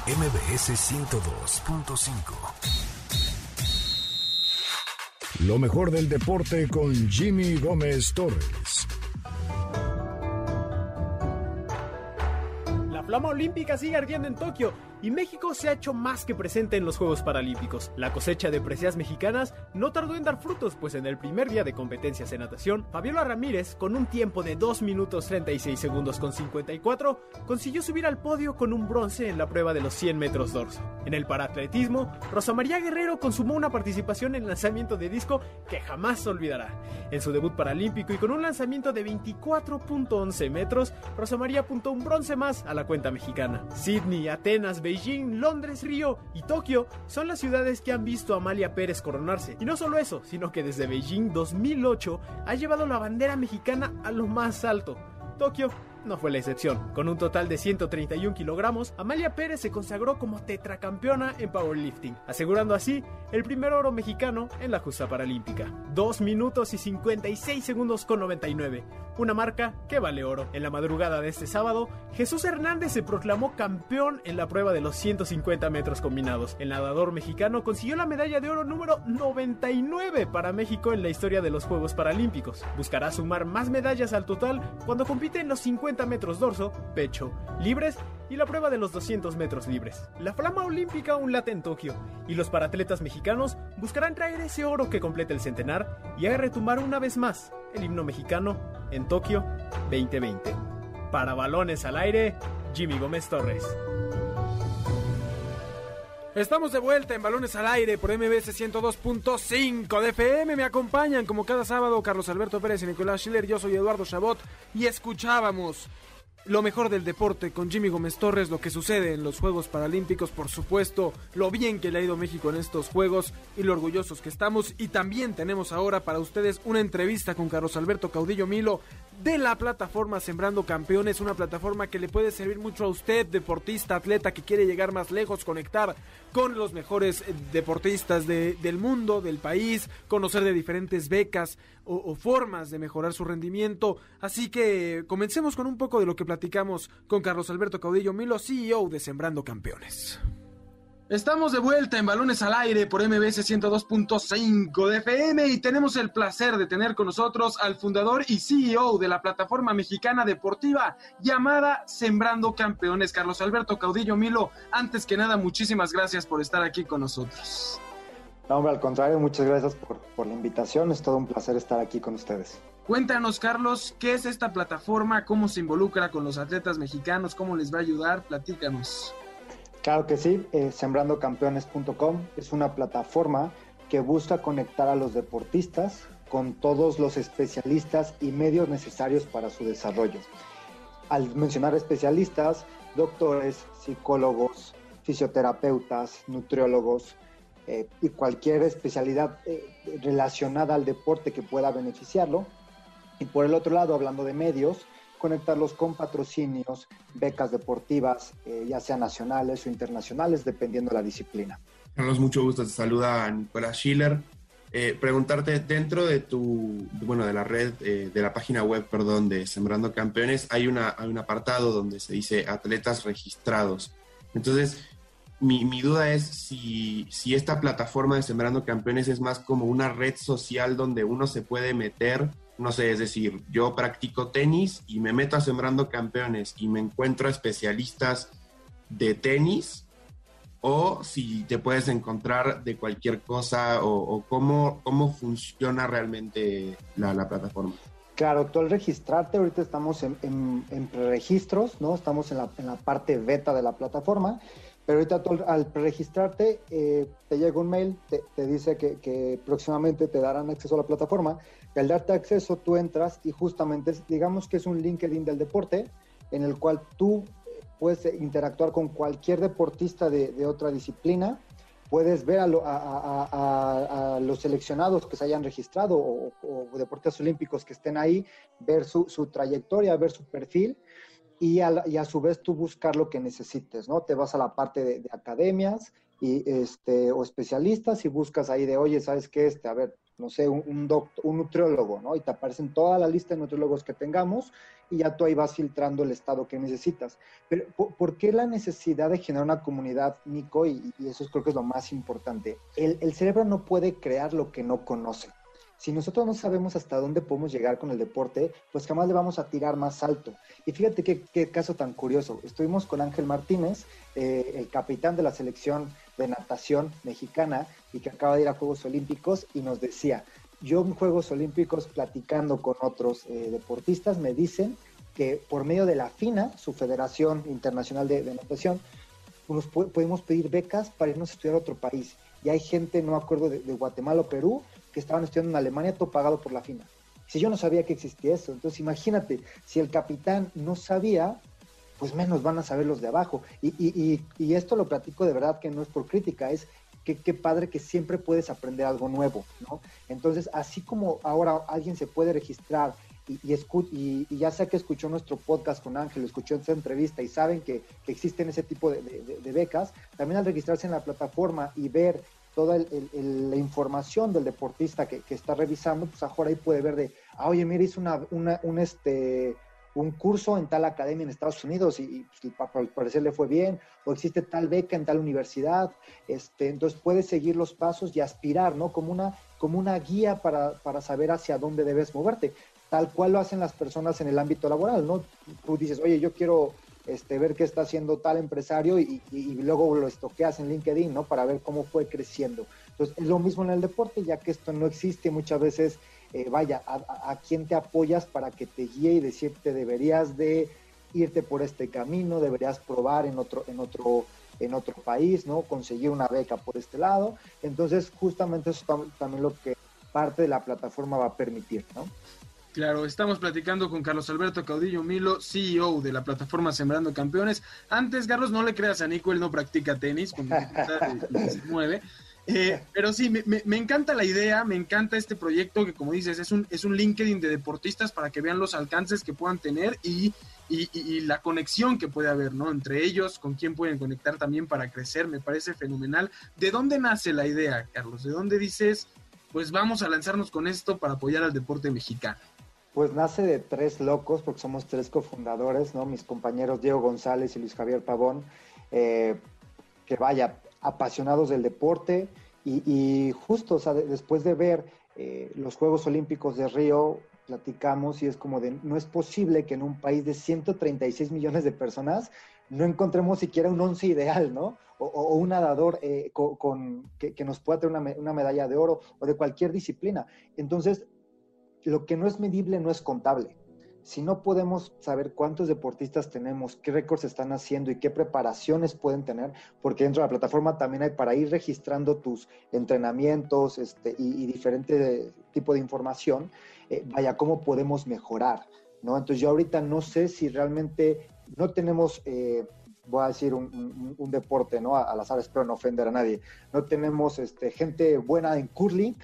MBS 102.5. Lo mejor del deporte con Jimmy Gómez Torres. La flama olímpica sigue ardiendo en Tokio y México se ha hecho más que presente en los Juegos Paralímpicos. La cosecha de preseas mexicanas no tardó en dar frutos, pues en el primer día de competencias en natación, Fabiola Ramírez, con un tiempo de 2 minutos 36 segundos con 54, consiguió subir al podio con un bronce en la prueba de los 100 metros dorso. En el paraatletismo, Rosa María Guerrero consumó una participación en lanzamiento de disco que jamás olvidará. En su debut paralímpico y con un lanzamiento de 24.11 metros, Rosa María apuntó un bronce más a la cuenta mexicana. Sydney, Atenas, Beijing, Londres, Río y Tokio son las ciudades que han visto a Amalia Pérez coronarse. Y no solo eso, sino que desde Beijing 2008 ha llevado la bandera mexicana a lo más alto. Tokio no fue la excepción. Con un total de 131 kilogramos, Amalia Pérez se consagró como tetracampeona en powerlifting, asegurando así el primer oro mexicano en la justa paralímpica. 2 minutos y 56 segundos con 99, una marca que vale oro. En la madrugada de este sábado, Jesús Hernández se proclamó campeón en la prueba de los 150 metros combinados. El nadador mexicano consiguió la medalla de oro número 99 para México en la historia de los Juegos Paralímpicos. Buscará sumar más medallas al total cuando compite en los 50 metros dorso, pecho, libres y la prueba de los 200 metros libres. La flama olímpica aún late en Tokio y los paratletas mexicanos buscarán traer ese oro que complete el centenar y haga retumbar una vez más el himno mexicano en Tokio 2020. Para balones al aire, Jimmy Gómez Torres. Estamos de vuelta en Balones al Aire por MBS 102.5 de FM. Me acompañan como cada sábado Carlos Alberto Pérez y Nicolás Schiller. Yo soy Eduardo Chabot y escuchábamos lo mejor del deporte con Jimmy Gómez Torres, lo que sucede en los Juegos Paralímpicos, por supuesto, lo bien que le ha ido México en estos Juegos y lo orgullosos que estamos. Y también tenemos ahora para ustedes una entrevista con Carlos Alberto Caudillo Milo de la plataforma Sembrando Campeones, una plataforma que le puede servir mucho a usted, deportista, atleta que quiere llegar más lejos, conectar con los mejores deportistas del mundo, del país, conocer de diferentes becas o, formas de mejorar su rendimiento. Así que comencemos con un poco de lo que platicamos con Carlos Alberto Caudillo Milo, CEO de Sembrando Campeones. Estamos de vuelta en Balones al Aire por MBS 102.5 de FM y tenemos el placer de tener con nosotros al fundador y CEO de la plataforma mexicana deportiva llamada Sembrando Campeones, Carlos Alberto Caudillo Milo. Antes que nada, muchísimas gracias por estar aquí con nosotros. No, hombre, al contrario, muchas gracias por, por la invitación. Es todo un placer estar aquí con ustedes. Cuéntanos, Carlos, ¿qué es esta plataforma? ¿Cómo se involucra con los atletas mexicanos? ¿Cómo les va a ayudar? Platícanos. Claro que sí, eh, sembrandocampeones.com es una plataforma que busca conectar a los deportistas con todos los especialistas y medios necesarios para su desarrollo. Al mencionar especialistas, doctores, psicólogos, fisioterapeutas, nutriólogos eh, y cualquier especialidad eh, relacionada al deporte que pueda beneficiarlo. Y por el otro lado, hablando de medios, conectarlos con patrocinios, becas deportivas, eh, ya sean nacionales o internacionales, dependiendo de la disciplina. Carlos, mucho gusto. Te saluda Nicolás Schiller. Eh, preguntarte, dentro de tu, bueno, de la red, eh, de la página web, perdón, de Sembrando Campeones, hay, una, hay un apartado donde se dice atletas registrados. Entonces, mi, mi, duda es si, si esta plataforma de Sembrando Campeones es más como una red social donde uno se puede meter no sé, es decir, yo practico tenis y me meto a Sembrando Campeones y me encuentro especialistas de tenis, o si te puedes encontrar de cualquier cosa, o, cómo, cómo funciona realmente la, plataforma. Claro, tú al registrarte, ahorita estamos en, en, preregistros, ¿no? Estamos en la, en la, parte beta de la plataforma, pero ahorita tú al preregistrarte eh, te llega un mail, te, dice que, próximamente te darán acceso a la plataforma. Al darte acceso, tú entras y justamente, digamos que es un LinkedIn del deporte, en el cual tú puedes interactuar con cualquier deportista de, otra disciplina, puedes ver a, los seleccionados que se hayan registrado o, deportistas olímpicos que estén ahí, ver su, trayectoria, ver su perfil y a, su vez tú buscar lo que necesites, ¿no? Te vas a la parte de, academias y, este, o especialistas y buscas ahí de, oye, ¿sabes qué? Este, a ver, no sé, un, doctor, un nutriólogo, ¿no? Y te aparecen toda la lista de nutriólogos que tengamos y ya tú ahí vas filtrando el estado que necesitas. Pero ¿por, qué la necesidad de generar una comunidad, Nico? Y, eso creo que es lo más importante. El, el cerebro no puede crear lo que no conoce. Si nosotros no sabemos hasta dónde podemos llegar con el deporte, pues jamás le vamos a tirar más alto. Y fíjate qué, caso tan curioso. Estuvimos con Ángel Martínez, eh, el capitán de la selección de natación mexicana y que acaba de ir a Juegos Olímpicos y nos decía, yo en Juegos Olímpicos platicando con otros eh, deportistas me dicen que por medio de la FINA, su Federación Internacional de, Natación, nos podemos pedir becas para irnos a estudiar a otro país. Y hay gente, no acuerdo, de Guatemala o Perú, estaban estudiando en Alemania, todo pagado por la FINA. Si yo no sabía que existía eso, entonces imagínate, si el capitán no sabía, pues menos van a saber los de abajo. Y, y, y, esto lo platico de verdad que no es por crítica, es que qué padre que siempre puedes aprender algo nuevo, ¿no? Entonces, así como ahora alguien se puede registrar y, y, y, ya sea que escuchó nuestro podcast con Ángel, escuchó esta entrevista y saben que, existen ese tipo de, becas, también al registrarse en la plataforma y ver toda la información del deportista que, está revisando, pues ahora ahí puede ver de, ah, oye, mira, hizo una, un, este, un curso en tal academia en Estados Unidos y, y pues, parecer le fue bien, o existe tal beca en tal universidad, este, entonces puedes seguir los pasos y aspirar, ¿no? Como una, como una guía para, para saber hacia dónde debes moverte, tal cual lo hacen las personas en el ámbito laboral, ¿no? Tú dices, oye, yo quiero este, ver qué está haciendo tal empresario y, luego lo estoqueas en LinkedIn, ¿no? Para ver cómo fue creciendo. Entonces, es lo mismo en el deporte, ya que esto no existe muchas veces, eh, vaya, a, quién te apoyas para que te guíe y decirte deberías de irte por este camino, deberías probar en otro, en otro, en otro país, ¿no? Conseguir una beca por este lado. Entonces, justamente eso también lo que parte de la plataforma va a permitir, ¿no? Claro, estamos platicando con Carlos Alberto Caudillo Milo, CEO de la plataforma Sembrando Campeones. Antes, Carlos, no le creas a Nico, él no practica tenis, se mueve. Eh, pero sí, me, me, encanta la idea, me encanta este proyecto que como dices, es un, es un LinkedIn de deportistas para que vean los alcances que puedan tener y, y, y, la conexión que puede haber, ¿no? Entre ellos, con quién pueden conectar también para crecer, me parece fenomenal. ¿De dónde nace la idea, Carlos? ¿De dónde dices, pues vamos a lanzarnos con esto para apoyar al deporte mexicano? Pues nace de tres locos, porque somos tres cofundadores, ¿no? Mis compañeros Diego González y Luis Javier Pavón, eh, que vaya, apasionados del deporte y, justo, o sea, después de ver eh, los Juegos Olímpicos de Río, platicamos y es como de, no es posible que en un país de 136 millones de personas no encontremos siquiera un once ideal, ¿no? O, un nadador eh, con, que, nos pueda tener una, una, medalla de oro o de cualquier disciplina. Entonces, lo que no es medible no es contable si no podemos saber cuántos deportistas tenemos, qué récords están haciendo y qué preparaciones pueden tener, porque dentro de la plataforma también hay para ir registrando tus entrenamientos este, y, diferente tipo de información, eh, vaya, cómo podemos mejorar, ¿no? Entonces yo ahorita no sé si realmente no tenemos... Eh, voy a decir un, deporte, ¿no? A, las espero no ofender a nadie. No tenemos este, gente buena en curling,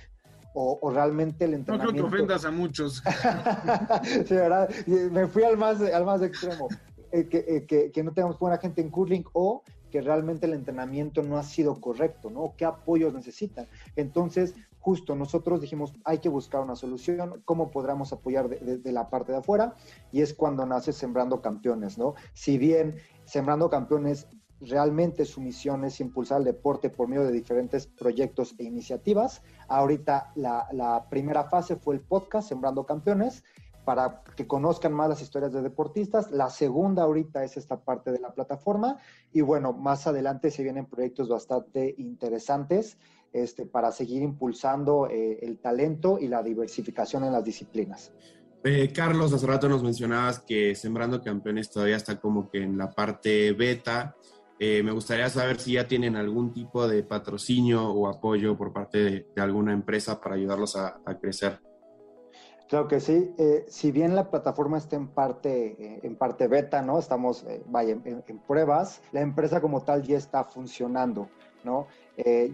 o, realmente el entrenamiento... No creo que ofendas a muchos. sí, ¿verdad? Me fui al más, al más extremo. Eh, eh, que, que, no tengamos buena gente en curling o que realmente el entrenamiento no ha sido correcto, ¿no? ¿Qué apoyos necesitan? Entonces, justo nosotros dijimos, hay que buscar una solución, ¿cómo podríamos apoyar de, de, la parte de afuera? Y es cuando nace Sembrando Campeones, ¿no? Si bien Sembrando Campeones realmente su misión es impulsar el deporte por medio de diferentes proyectos e iniciativas. Ahorita la, primera fase fue el podcast Sembrando Campeones para que conozcan más las historias de deportistas. La segunda ahorita es esta parte de la plataforma y bueno, más adelante se vienen proyectos bastante interesantes este, para seguir impulsando eh, el talento y la diversificación en las disciplinas. Carlos, hace rato nos mencionabas que Sembrando Campeones todavía está como que en la parte beta. Eh, me gustaría saber si ya tienen algún tipo de patrocinio o apoyo por parte de, alguna empresa para ayudarlos a, crecer. Claro que sí. Eh, si bien la plataforma está en parte, eh, en parte beta, ¿no? Estamos, vaya, en, en, pruebas, la empresa como tal ya está funcionando, ¿no?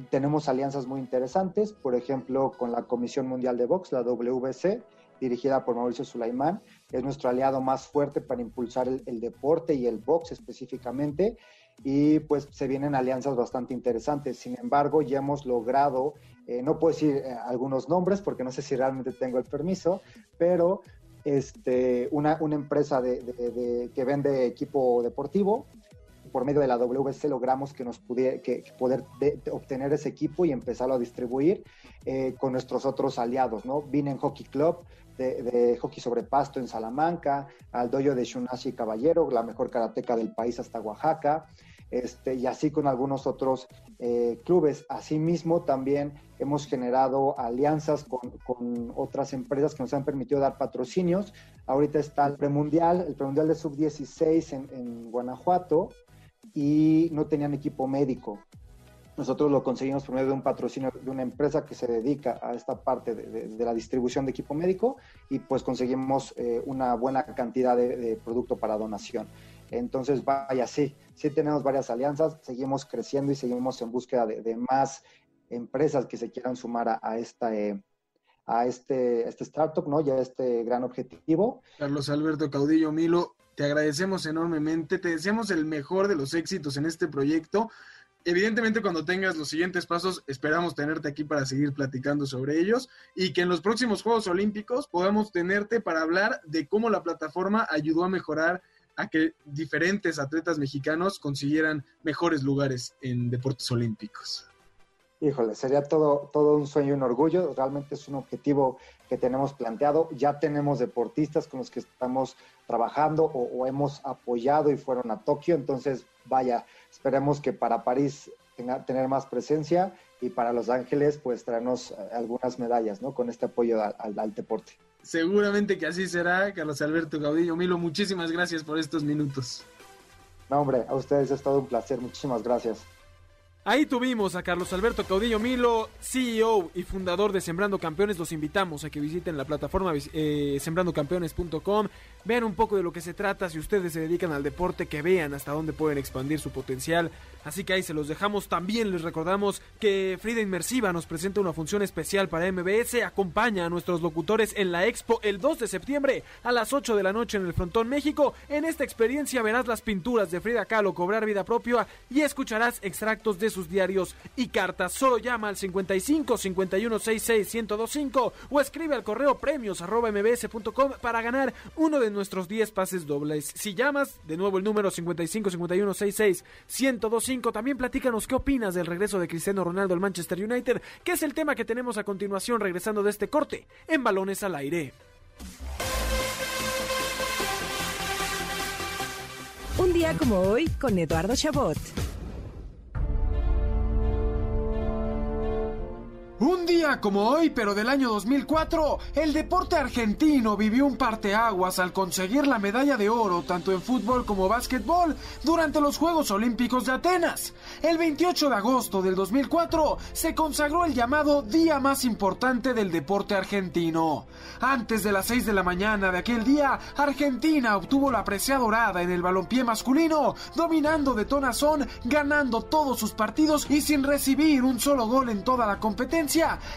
tenemos alianzas muy interesantes, por ejemplo, con la Comisión Mundial de Box, la WBC, dirigida por Mauricio Sulaimán. Es nuestro aliado más fuerte para impulsar el, el deporte y el box específicamente y pues se vienen alianzas bastante interesantes. Sin embargo, ya hemos logrado, eh, no puedo decir eh, algunos nombres porque no sé si realmente tengo el permiso, pero este, una, una empresa de, que vende equipo deportivo, por medio de la WC logramos que nos pudiera, que, poder obtener ese equipo y empezarlo a distribuir eh, con nuestros otros aliados, ¿no? Vine Hockey Club, de, hockey sobre pasto en Salamanca, al doyo de Shunashi Caballero, la mejor karateca del país hasta Oaxaca, este, y así con algunos otros eh, clubes. Asimismo, también hemos generado alianzas con, con, otras empresas que nos han permitido dar patrocinios. Ahorita está el premundial, el premundial de sub-16 en, en Guanajuato y no tenían equipo médico. Nosotros lo conseguimos por medio de un patrocinio de una empresa que se dedica a esta parte de, de, la distribución de equipo médico y pues conseguimos eh, una buena cantidad de, de, producto para donación. Entonces, vaya, sí, sí tenemos varias alianzas, seguimos creciendo y seguimos en búsqueda de, más empresas que se quieran sumar a, esta, eh, a este, este startup, ¿no? Y a este gran objetivo. Carlos Alberto Caudillo Milo, te agradecemos enormemente, te deseamos el mejor de los éxitos en este proyecto. Evidentemente, cuando tengas los siguientes pasos, esperamos tenerte aquí para seguir platicando sobre ellos y que en los próximos Juegos Olímpicos podamos tenerte para hablar de cómo la plataforma ayudó a mejorar a que diferentes atletas mexicanos consiguieran mejores lugares en deportes olímpicos. Híjole, sería todo, todo un sueño y un orgullo. Realmente es un objetivo que tenemos planteado. Ya tenemos deportistas con los que estamos trabajando o, hemos apoyado y fueron a Tokio. Entonces, vaya, esperemos que para París tenga, tener más presencia y para Los Ángeles, pues traernos eh, algunas medallas, ¿no? Con este apoyo al deporte. Seguramente que así será, Carlos Alberto Gaudillo. Milo, muchísimas gracias por estos minutos. No, hombre, a ustedes es todo un placer. Muchísimas gracias. Ahí tuvimos a Carlos Alberto Caudillo Milo, CEO y fundador de Sembrando Campeones. Los invitamos a que visiten la plataforma eh, sembrandocampeones.com. vean un poco de lo que se trata, si ustedes se dedican al deporte, que vean hasta dónde pueden expandir su potencial. Así que ahí se los dejamos. También les recordamos que Frida Inmersiva nos presenta una función especial para MBS. Acompaña a nuestros locutores en la expo el 2 de septiembre a las 8 de la noche en el Frontón México. En esta experiencia verás las pinturas de Frida Kahlo cobrar vida propia y escucharás extractos de sus diarios y cartas. Solo llama al 55 51 66 1025 o escribe al correo premios para ganar uno de nuestros 10 pases dobles. Si llamas, de nuevo el número 55 51 66 1025 también platícanos qué opinas del regreso de Cristiano Ronaldo al Manchester United, que es el tema que tenemos a continuación regresando de este corte en Balones al Aire. Un día como hoy con Eduardo Chabot. Un día como hoy, pero del año 2004, el deporte argentino vivió un parteaguas al conseguir la medalla de oro tanto en fútbol como básquetbol durante los Juegos Olímpicos de Atenas. El 28 de agosto del 2004 se consagró el llamado día más importante del deporte argentino. Antes de las 6 de la mañana de aquel día, Argentina obtuvo la presea dorada en el balompié masculino, dominando de tonazón, ganando todos sus partidos y sin recibir un solo gol en toda la competencia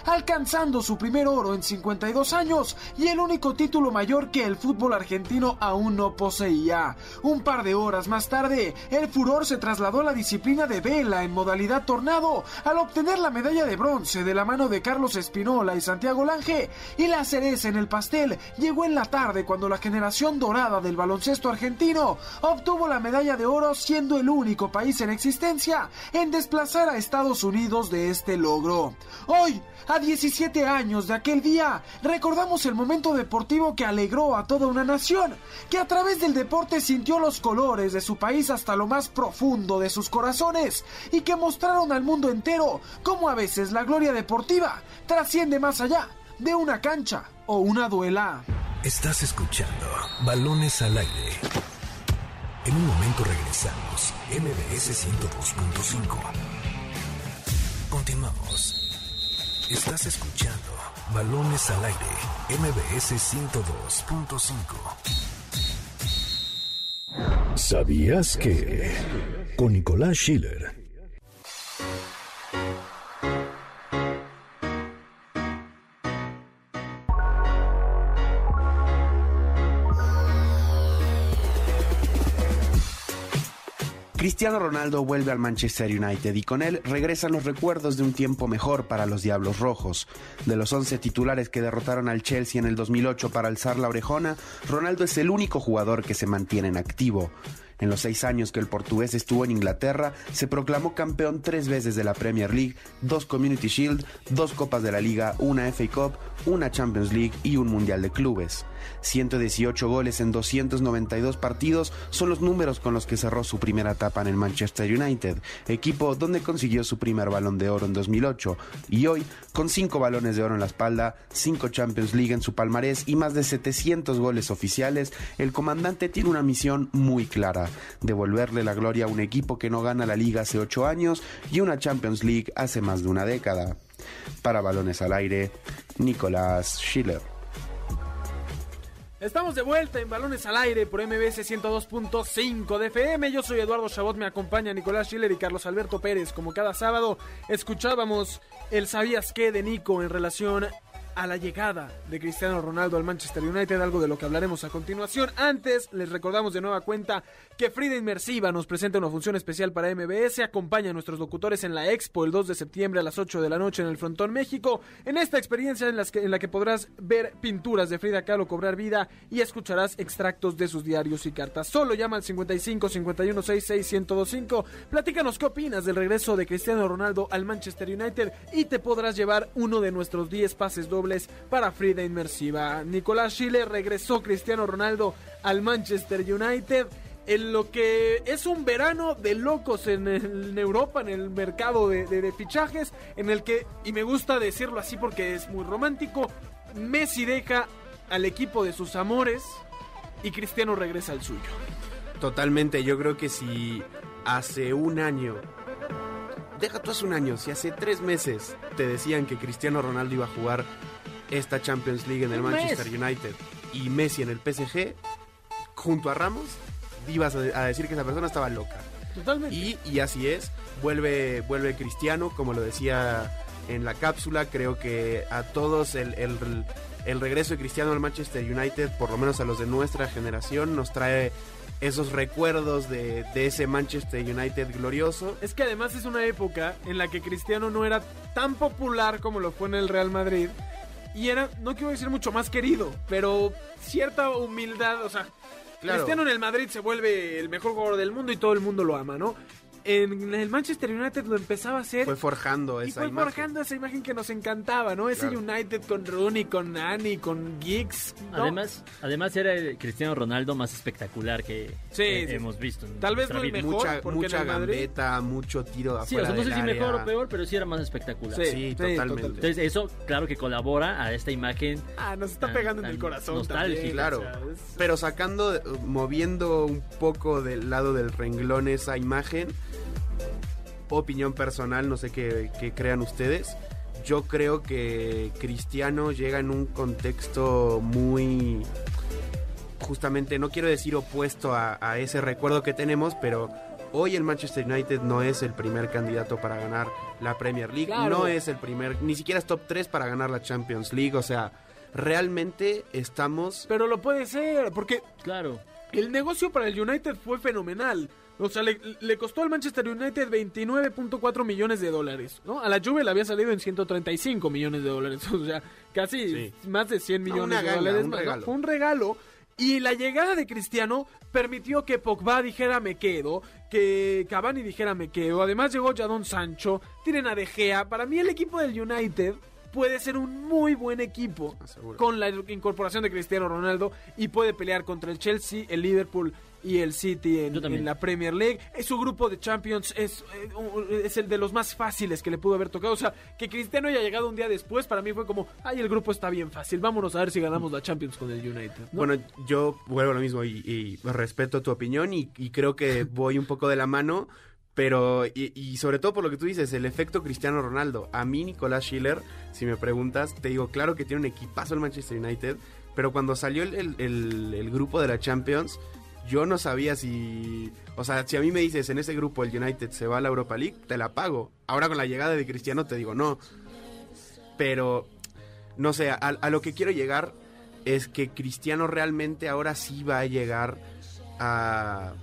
alcanzando su primer oro en 52 años y el único título mayor que el fútbol argentino aún no poseía. Un par de horas más tarde, el furor se trasladó a la disciplina de vela en modalidad tornado al obtener la medalla de bronce de la mano de Carlos Espinola y Santiago Lange y la cereza en el pastel llegó en la tarde cuando la generación dorada del baloncesto argentino obtuvo la medalla de oro siendo el único país en existencia en desplazar a Estados Unidos de este logro. A 17 años de aquel día, recordamos el momento deportivo que alegró a toda una nación, que a través del deporte sintió los colores de su país hasta lo más profundo de sus corazones y que mostraron al mundo entero cómo a veces la gloria deportiva trasciende más allá de una cancha o una duela. Estás escuchando Balones al aire. En un momento regresamos, MBS 102.5. Continuamos. Estás escuchando Balones al aire, MBS 102.5. ¿Sabías que? Con Nicolás Schiller. Cristiano Ronaldo vuelve al Manchester United y con él regresan los recuerdos de un tiempo mejor para los Diablos Rojos. De los 11 titulares que derrotaron al Chelsea en el 2008 para alzar la orejona, Ronaldo es el único jugador que se mantiene en activo. En los seis años que el portugués estuvo en Inglaterra, se proclamó campeón tres veces de la Premier League, dos Community Shield, dos Copas de la Liga, una FA Cup, una Champions League y un Mundial de Clubes. 118 goles en 292 partidos son los números con los que cerró su primera etapa en el Manchester United, equipo donde consiguió su primer balón de oro en 2008 y hoy, con cinco balones de oro en la espalda, cinco Champions League en su palmarés y más de 700 goles oficiales, el comandante tiene una misión muy clara, devolverle la gloria a un equipo que no gana la liga hace ocho años y una Champions League hace más de una década. Para balones al aire, Nicolás Schiller. Estamos de vuelta en Balones al Aire por MBS 102.5 de FM. Yo soy Eduardo Chabot, me acompaña Nicolás Schiller y Carlos Alberto Pérez. Como cada sábado, escuchábamos el Sabías qué de Nico en relación a la llegada de Cristiano Ronaldo al Manchester United, algo de lo que hablaremos a continuación. Antes, les recordamos de nueva cuenta que Frida Inmersiva nos presenta una función especial para MBS, acompaña a nuestros locutores en la Expo el 2 de septiembre a las 8 de la noche en el Frontón México, en esta experiencia en, que, en la que podrás ver pinturas de Frida Kahlo cobrar vida y escucharás extractos de sus diarios y cartas. Solo llama al 55 51 66 1025, platícanos qué opinas del regreso de Cristiano Ronaldo al Manchester United y te podrás llevar uno de nuestros 10 pases dobles para Frida Inmersiva. Nicolás Chile regresó Cristiano Ronaldo al Manchester United en lo que es un verano de locos en, Europa, en el mercado de, fichajes, en el que, y me gusta decirlo así porque es muy romántico, Messi deja al equipo de sus amores y Cristiano regresa al suyo. Totalmente, yo creo que si hace un año deja tú hace un año, si hace tres meses te decían que Cristiano Ronaldo iba a jugar esta Champions League en el Manchester United y Messi en el PSG, junto a Ramos, ibas a, a decir que esa persona estaba loca. Totalmente. Y, y así es, vuelve, vuelve Cristiano, como lo decía en la cápsula, creo que a todos el, el, el regreso de Cristiano al Manchester United, por lo menos a los de nuestra generación, nos trae esos recuerdos de, de, ese Manchester United glorioso. Es que además es una época en la que Cristiano no era tan popular como lo fue en el Real Madrid. Y era, no quiero decir mucho más querido, pero cierta humildad, o sea, claro. Cristiano en el Madrid se vuelve el mejor jugador del mundo y todo el mundo lo ama, ¿no? En el Manchester United lo empezaba a hacer. Fue forjando esa y fue imagen. forjando esa imagen que nos encantaba, ¿no? Ese Claro. United con Rooney, con Nani, con Giggs. ¿no? Además, además era el Cristiano Ronaldo más espectacular que Sí, eh, sí. hemos visto. en Tal vez no el vida. mejor, mucha porque mucha en el Madrid- gambeta, mucho tiro de Sí, o afuera sea, no sé si área. mejor o peor, pero sí era más espectacular. Sí, Sí, sí, totalmente. totalmente. Entonces eso, claro que colabora a esta imagen. Ah, nos está tan- pegando en el corazón. nostálgico. también, Claro, o sea, es- pero sacando, moviendo un poco del lado del renglón esa imagen, opinión personal, no sé qué, qué crean ustedes, yo creo que Cristiano llega en un contexto muy, justamente, no quiero decir opuesto a, a ese recuerdo que tenemos, pero hoy el Manchester United no es el primer candidato para ganar la Premier League, Claro. no es el primer, ni siquiera es top 3 para ganar la Champions League, o sea, realmente estamos... Pero lo puede ser, porque Claro. el negocio para el United fue fenomenal. O sea, le, le costó al Manchester United 29.4 millones de dólares, ¿no? A la Juve le había salido en 135 millones de dólares, o sea, casi Sí. más de 100 No, millones de dólares. un regalo. Fue un regalo. Y la llegada de Cristiano permitió que Pogba dijera me quedo, que Cavani dijera me quedo. Además llegó Jadon Sancho, tienen a De Gea. Para mí el equipo del United puede ser un muy buen equipo Seguro. con la incorporación de Cristiano Ronaldo y puede pelear contra el Chelsea, el Liverpool y el City en, la Premier League. Eh, Su grupo de Champions es, eh, un- es el de los más fáciles que le pudo haber tocado. O sea, que Cristiano haya llegado un día después, para mí fue como, ay, el grupo está bien fácil, vámonos a ver si ganamos la Champions con el United. ¿no? Bueno, yo vuelvo a lo mismo y, y respeto tu opinión y, y creo que voy un poco de la mano, pero y, y sobre todo por lo que tú dices, el efecto Cristiano Ronaldo. A mí, Nicolás Schiller, si me preguntas, te digo, claro que tiene un equipazo el Manchester United, pero cuando salió el, el- el- el grupo de la Champions, yo no sabía si... O sea, si a mí me dices, en ese grupo el United se va a la Europa League, te la pago. Ahora con la llegada de Cristiano te digo, no. Pero, no sé, a, a lo que quiero llegar es que Cristiano realmente ahora sí va a llegar a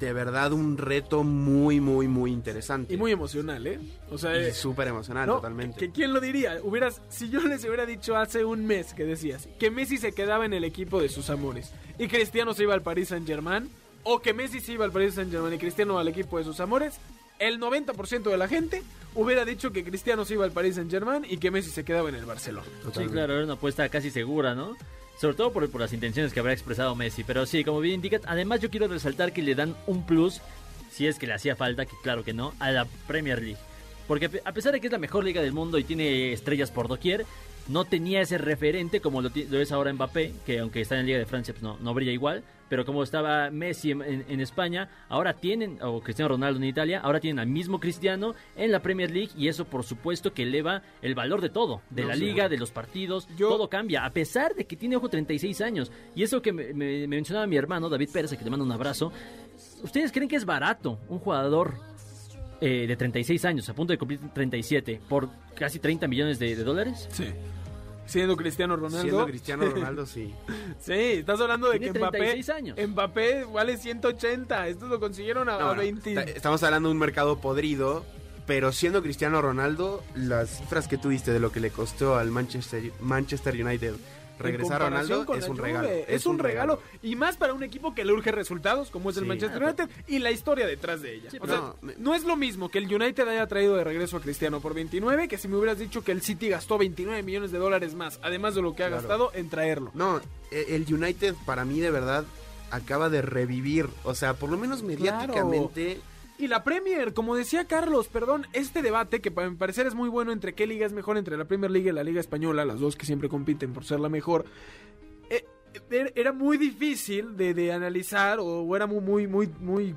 de verdad un reto muy, muy, muy interesante. Y muy emocional, ¿eh? O sea, Y eh, súper emocional, no, totalmente. que quién lo diría, hubieras, si yo les hubiera dicho hace un mes que decías que Messi se quedaba en el equipo de sus amores y Cristiano se iba al Paris Saint Germain, o que Messi se iba al Paris Saint Germain y Cristiano al equipo de sus amores, el 90% de la gente hubiera dicho que Cristiano se iba al Paris Saint Germain y que Messi se quedaba en el Barcelona. Sí, claro, era una apuesta casi segura, ¿no? Sobre todo por, por las intenciones que habrá expresado Messi. Pero sí, como bien indicas, además yo quiero resaltar que le dan un plus, si es que le hacía falta, que claro que no, a la Premier League. Porque a pesar de que es la mejor liga del mundo y tiene estrellas por doquier, no tenía ese referente como lo, lo es ahora Mbappé, que aunque está en la Liga de Francia pues no, no brilla igual, pero como estaba Messi en, en- en España, ahora tienen, o Cristiano Ronaldo en Italia, ahora tienen al mismo Cristiano en la Premier League y eso por supuesto que eleva el valor de todo, de No, la liga, de los partidos, Yo- todo cambia, a pesar de que tiene ojo 36 años. Y eso que me, me- me mencionaba mi hermano David Pérez, a que le mando un abrazo, ¿ustedes creen que es barato un jugador eh, de 36 años, a punto de cumplir 37, por casi 30 millones de, de dólares? Sí. Siendo Cristiano Ronaldo. Siendo Cristiano Ronaldo, sí. Sí, estás hablando de Tiene que Mbappé, 36 años. Mbappé vale 180. Estos lo consiguieron a, No, a no, 20. ta- Estamos hablando de un mercado podrido, pero siendo Cristiano Ronaldo, las cifras que tuviste de lo que le costó al Manchester, Manchester United regresar a Ronaldo es un regalo. Es, un regalo. Y más para un equipo que le urge resultados, como es el Sí. Manchester United, y la historia detrás de ella. Sí, o pero- sea, No, me- no es lo mismo que el United haya traído de regreso a Cristiano por 29, que si me hubieras dicho que el City gastó 29 millones de dólares más, además de lo que ha Claro. gastado, en traerlo. No, e- el United para mí de verdad acaba de revivir, o sea, por lo menos mediáticamente... Y la Premier, como decía Carlos, perdón, este debate que para mi parecer es muy bueno entre qué liga es mejor, entre la Premier League y la Liga Española, las dos que siempre compiten por ser la mejor, eh, eh, era muy difícil de, de analizar o era muy, muy, muy, muy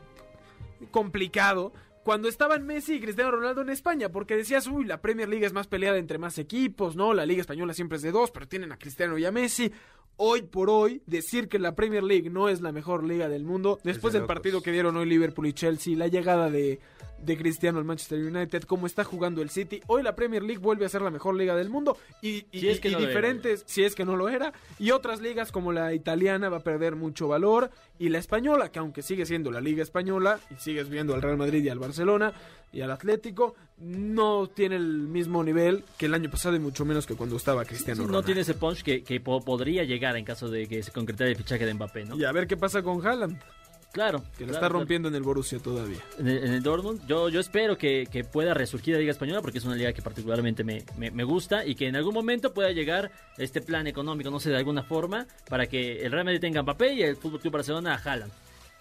complicado cuando estaban Messi y Cristiano Ronaldo en España, porque decías, uy, la Premier League es más peleada entre más equipos, ¿no? La Liga Española siempre es de dos, pero tienen a Cristiano y a Messi. Hoy por hoy, decir que la Premier League no es la mejor liga del mundo, después de del partido que dieron hoy Liverpool y Chelsea, la llegada de, de Cristiano al Manchester United, cómo está jugando el City, hoy la Premier League vuelve a ser la mejor liga del mundo y, y- Si es que y no lo era. diferentes, si es que no lo era, y otras ligas como la italiana va a perder mucho valor y la española, que aunque sigue siendo la liga española y sigues viendo al Real Madrid y al Barcelona y al Atlético, no tiene el mismo nivel que el año pasado y mucho menos que cuando estaba Cristiano Sí, no Ronaldo. tiene ese punch que, que po- podría llegar en caso de que se concretara el fichaje de Mbappé, ¿no? Y a ver qué pasa con Haaland, Claro. que lo claro, está claro. rompiendo en el Borussia todavía. En el, en el Dortmund. Yo, yo espero que, que pueda resurgir la Liga Española porque es una liga que particularmente me, me- me gusta y que en algún momento pueda llegar este plan económico, no sé, de alguna forma, para que el Real Madrid tenga Mbappé y el Fútbol Club Barcelona a Haaland.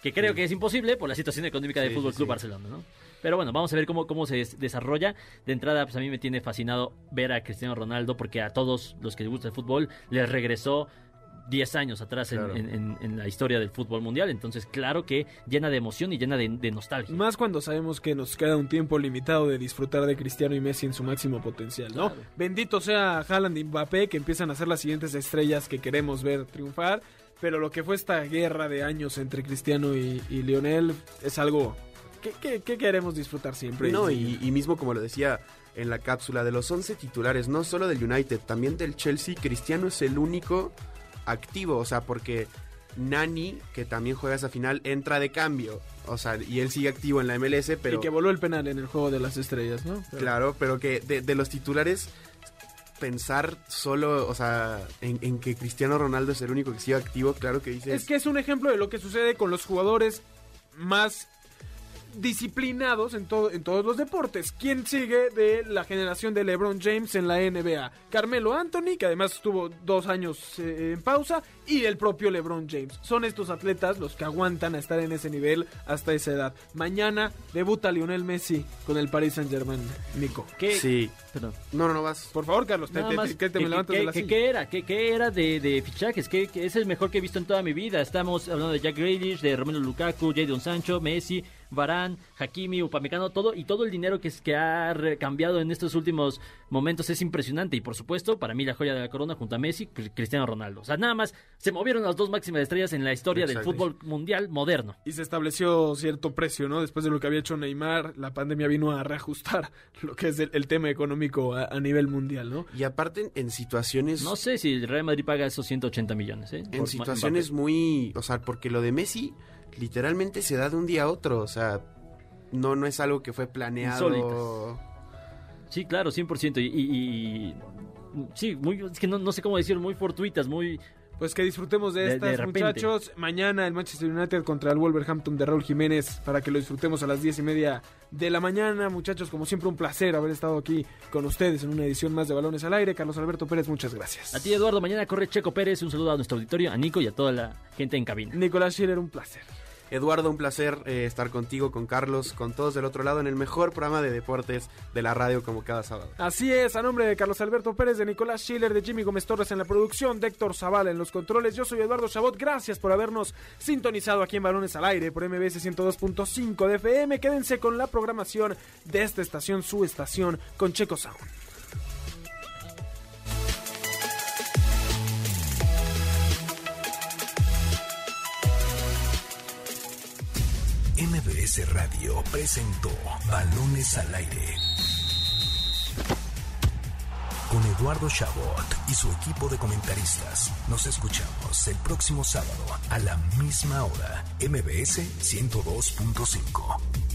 Que creo que es imposible por la situación económica del Sí, Fútbol Club sí. Barcelona, ¿no? Pero bueno, vamos a ver cómo, cómo se des- desarrolla. De entrada, pues a mí me tiene fascinado ver a Cristiano Ronaldo porque a todos los que les gusta el fútbol les regresó 10 años atrás en- Claro. en, en- en la historia del fútbol mundial. Entonces, claro que llena de emoción y llena de, de nostalgia. Más cuando sabemos que nos queda un tiempo limitado de disfrutar de Cristiano y Messi en su máximo potencial, ¿no? Claro. Bendito sea Haaland y Mbappé que empiezan a ser las siguientes estrellas que queremos ver triunfar, pero lo que fue esta guerra de años entre Cristiano y, y Lionel es algo que, que- que queremos disfrutar siempre. No, y, y mismo como lo decía en la cápsula, de los 11 titulares, no solo del United, también del Chelsea, Cristiano es el único activo, o sea, porque Nani, que también juega esa final, entra de cambio, o sea, y él sigue activo en la MLS, pero... Y que voló el penal en el juego de las estrellas, ¿no? Pero- Claro, pero que de, de los titulares pensar solo, o sea, en, en que Cristiano Ronaldo es el único que sigue activo, claro que dices... Es que es un ejemplo de lo que sucede con los jugadores más disciplinados en, todo, en todos los deportes. ¿Quién sigue de la generación de LeBron James en la NBA? Carmelo Anthony, que además estuvo dos años eh, en pausa, y el propio LeBron James. Son estos atletas los que aguantan a estar en ese nivel hasta esa edad. Mañana debuta Lionel Messi con el Paris Saint Germain, Nico. ¿Qué, Sí. Perdón. No, no, no vas. Por favor, Carlos, te, Nada te- más, te- que te ¿qué- me levantas de la qué- silla. qué era? ¿Qué, qué era de, de fichajes? ¿Qué, qué es el mejor que he visto en toda mi vida? Estamos hablando de Jack Grealish, de Romelu Lukaku, Jadon Sancho, Messi, Varane, Hakimi, Upamecano, todo y todo el dinero que, es, que ha cambiado en estos últimos momentos es impresionante y por supuesto para mí la joya de la corona junto a Messi, Cri- Cristiano Ronaldo. O sea, nada más se movieron las dos máximas estrellas en la historia Exacto. del fútbol mundial moderno. Y se estableció cierto precio, ¿no? Después de lo que había hecho Neymar, la pandemia vino a reajustar lo que es el, el tema económico a, a nivel mundial, ¿no? Y aparte en situaciones... No sé si el Real Madrid paga esos 180 millones, ¿eh? en Por situaciones Mbappé. muy, o sea, porque lo de Messi literalmente se da de un día a otro, o sea, no no es algo que fue planeado. Insólitas. Sí, claro, 100%. Y, y- y- sí, muy, es que no, no sé cómo decir, muy fortuitas, muy... Pues que disfrutemos de, estas, muchachos. Mañana el Manchester United contra el Wolverhampton de Raúl Jiménez para que lo disfrutemos a las diez y media de la mañana. Muchachos, como siempre, un placer haber estado aquí con ustedes en una edición más de Balones al Aire. Carlos Alberto Pérez, muchas gracias. A ti, Eduardo, mañana corre Checo Pérez. Un saludo a nuestro auditorio, a Nico y a toda la gente en cabina. Nicolás Schiller, un placer. Eduardo, un placer eh, estar contigo, con Carlos, con todos del otro lado en el mejor programa de deportes de la radio como cada sábado. Así es, a nombre de Carlos Alberto Pérez, de Nicolás Schiller, de Jimmy Gómez Torres en la producción, de Héctor Zavala en los controles. Yo soy Eduardo Chabot. Gracias por habernos sintonizado aquí en Balones al Aire por MBS 102.5 de FM. Quédense con la programación de esta estación, su estación, con Checo Sound. MBS Radio presentó Balones al Aire. Con Eduardo Chabot y su equipo de comentaristas. Nos escuchamos el próximo sábado a la misma hora. MBS 102.5.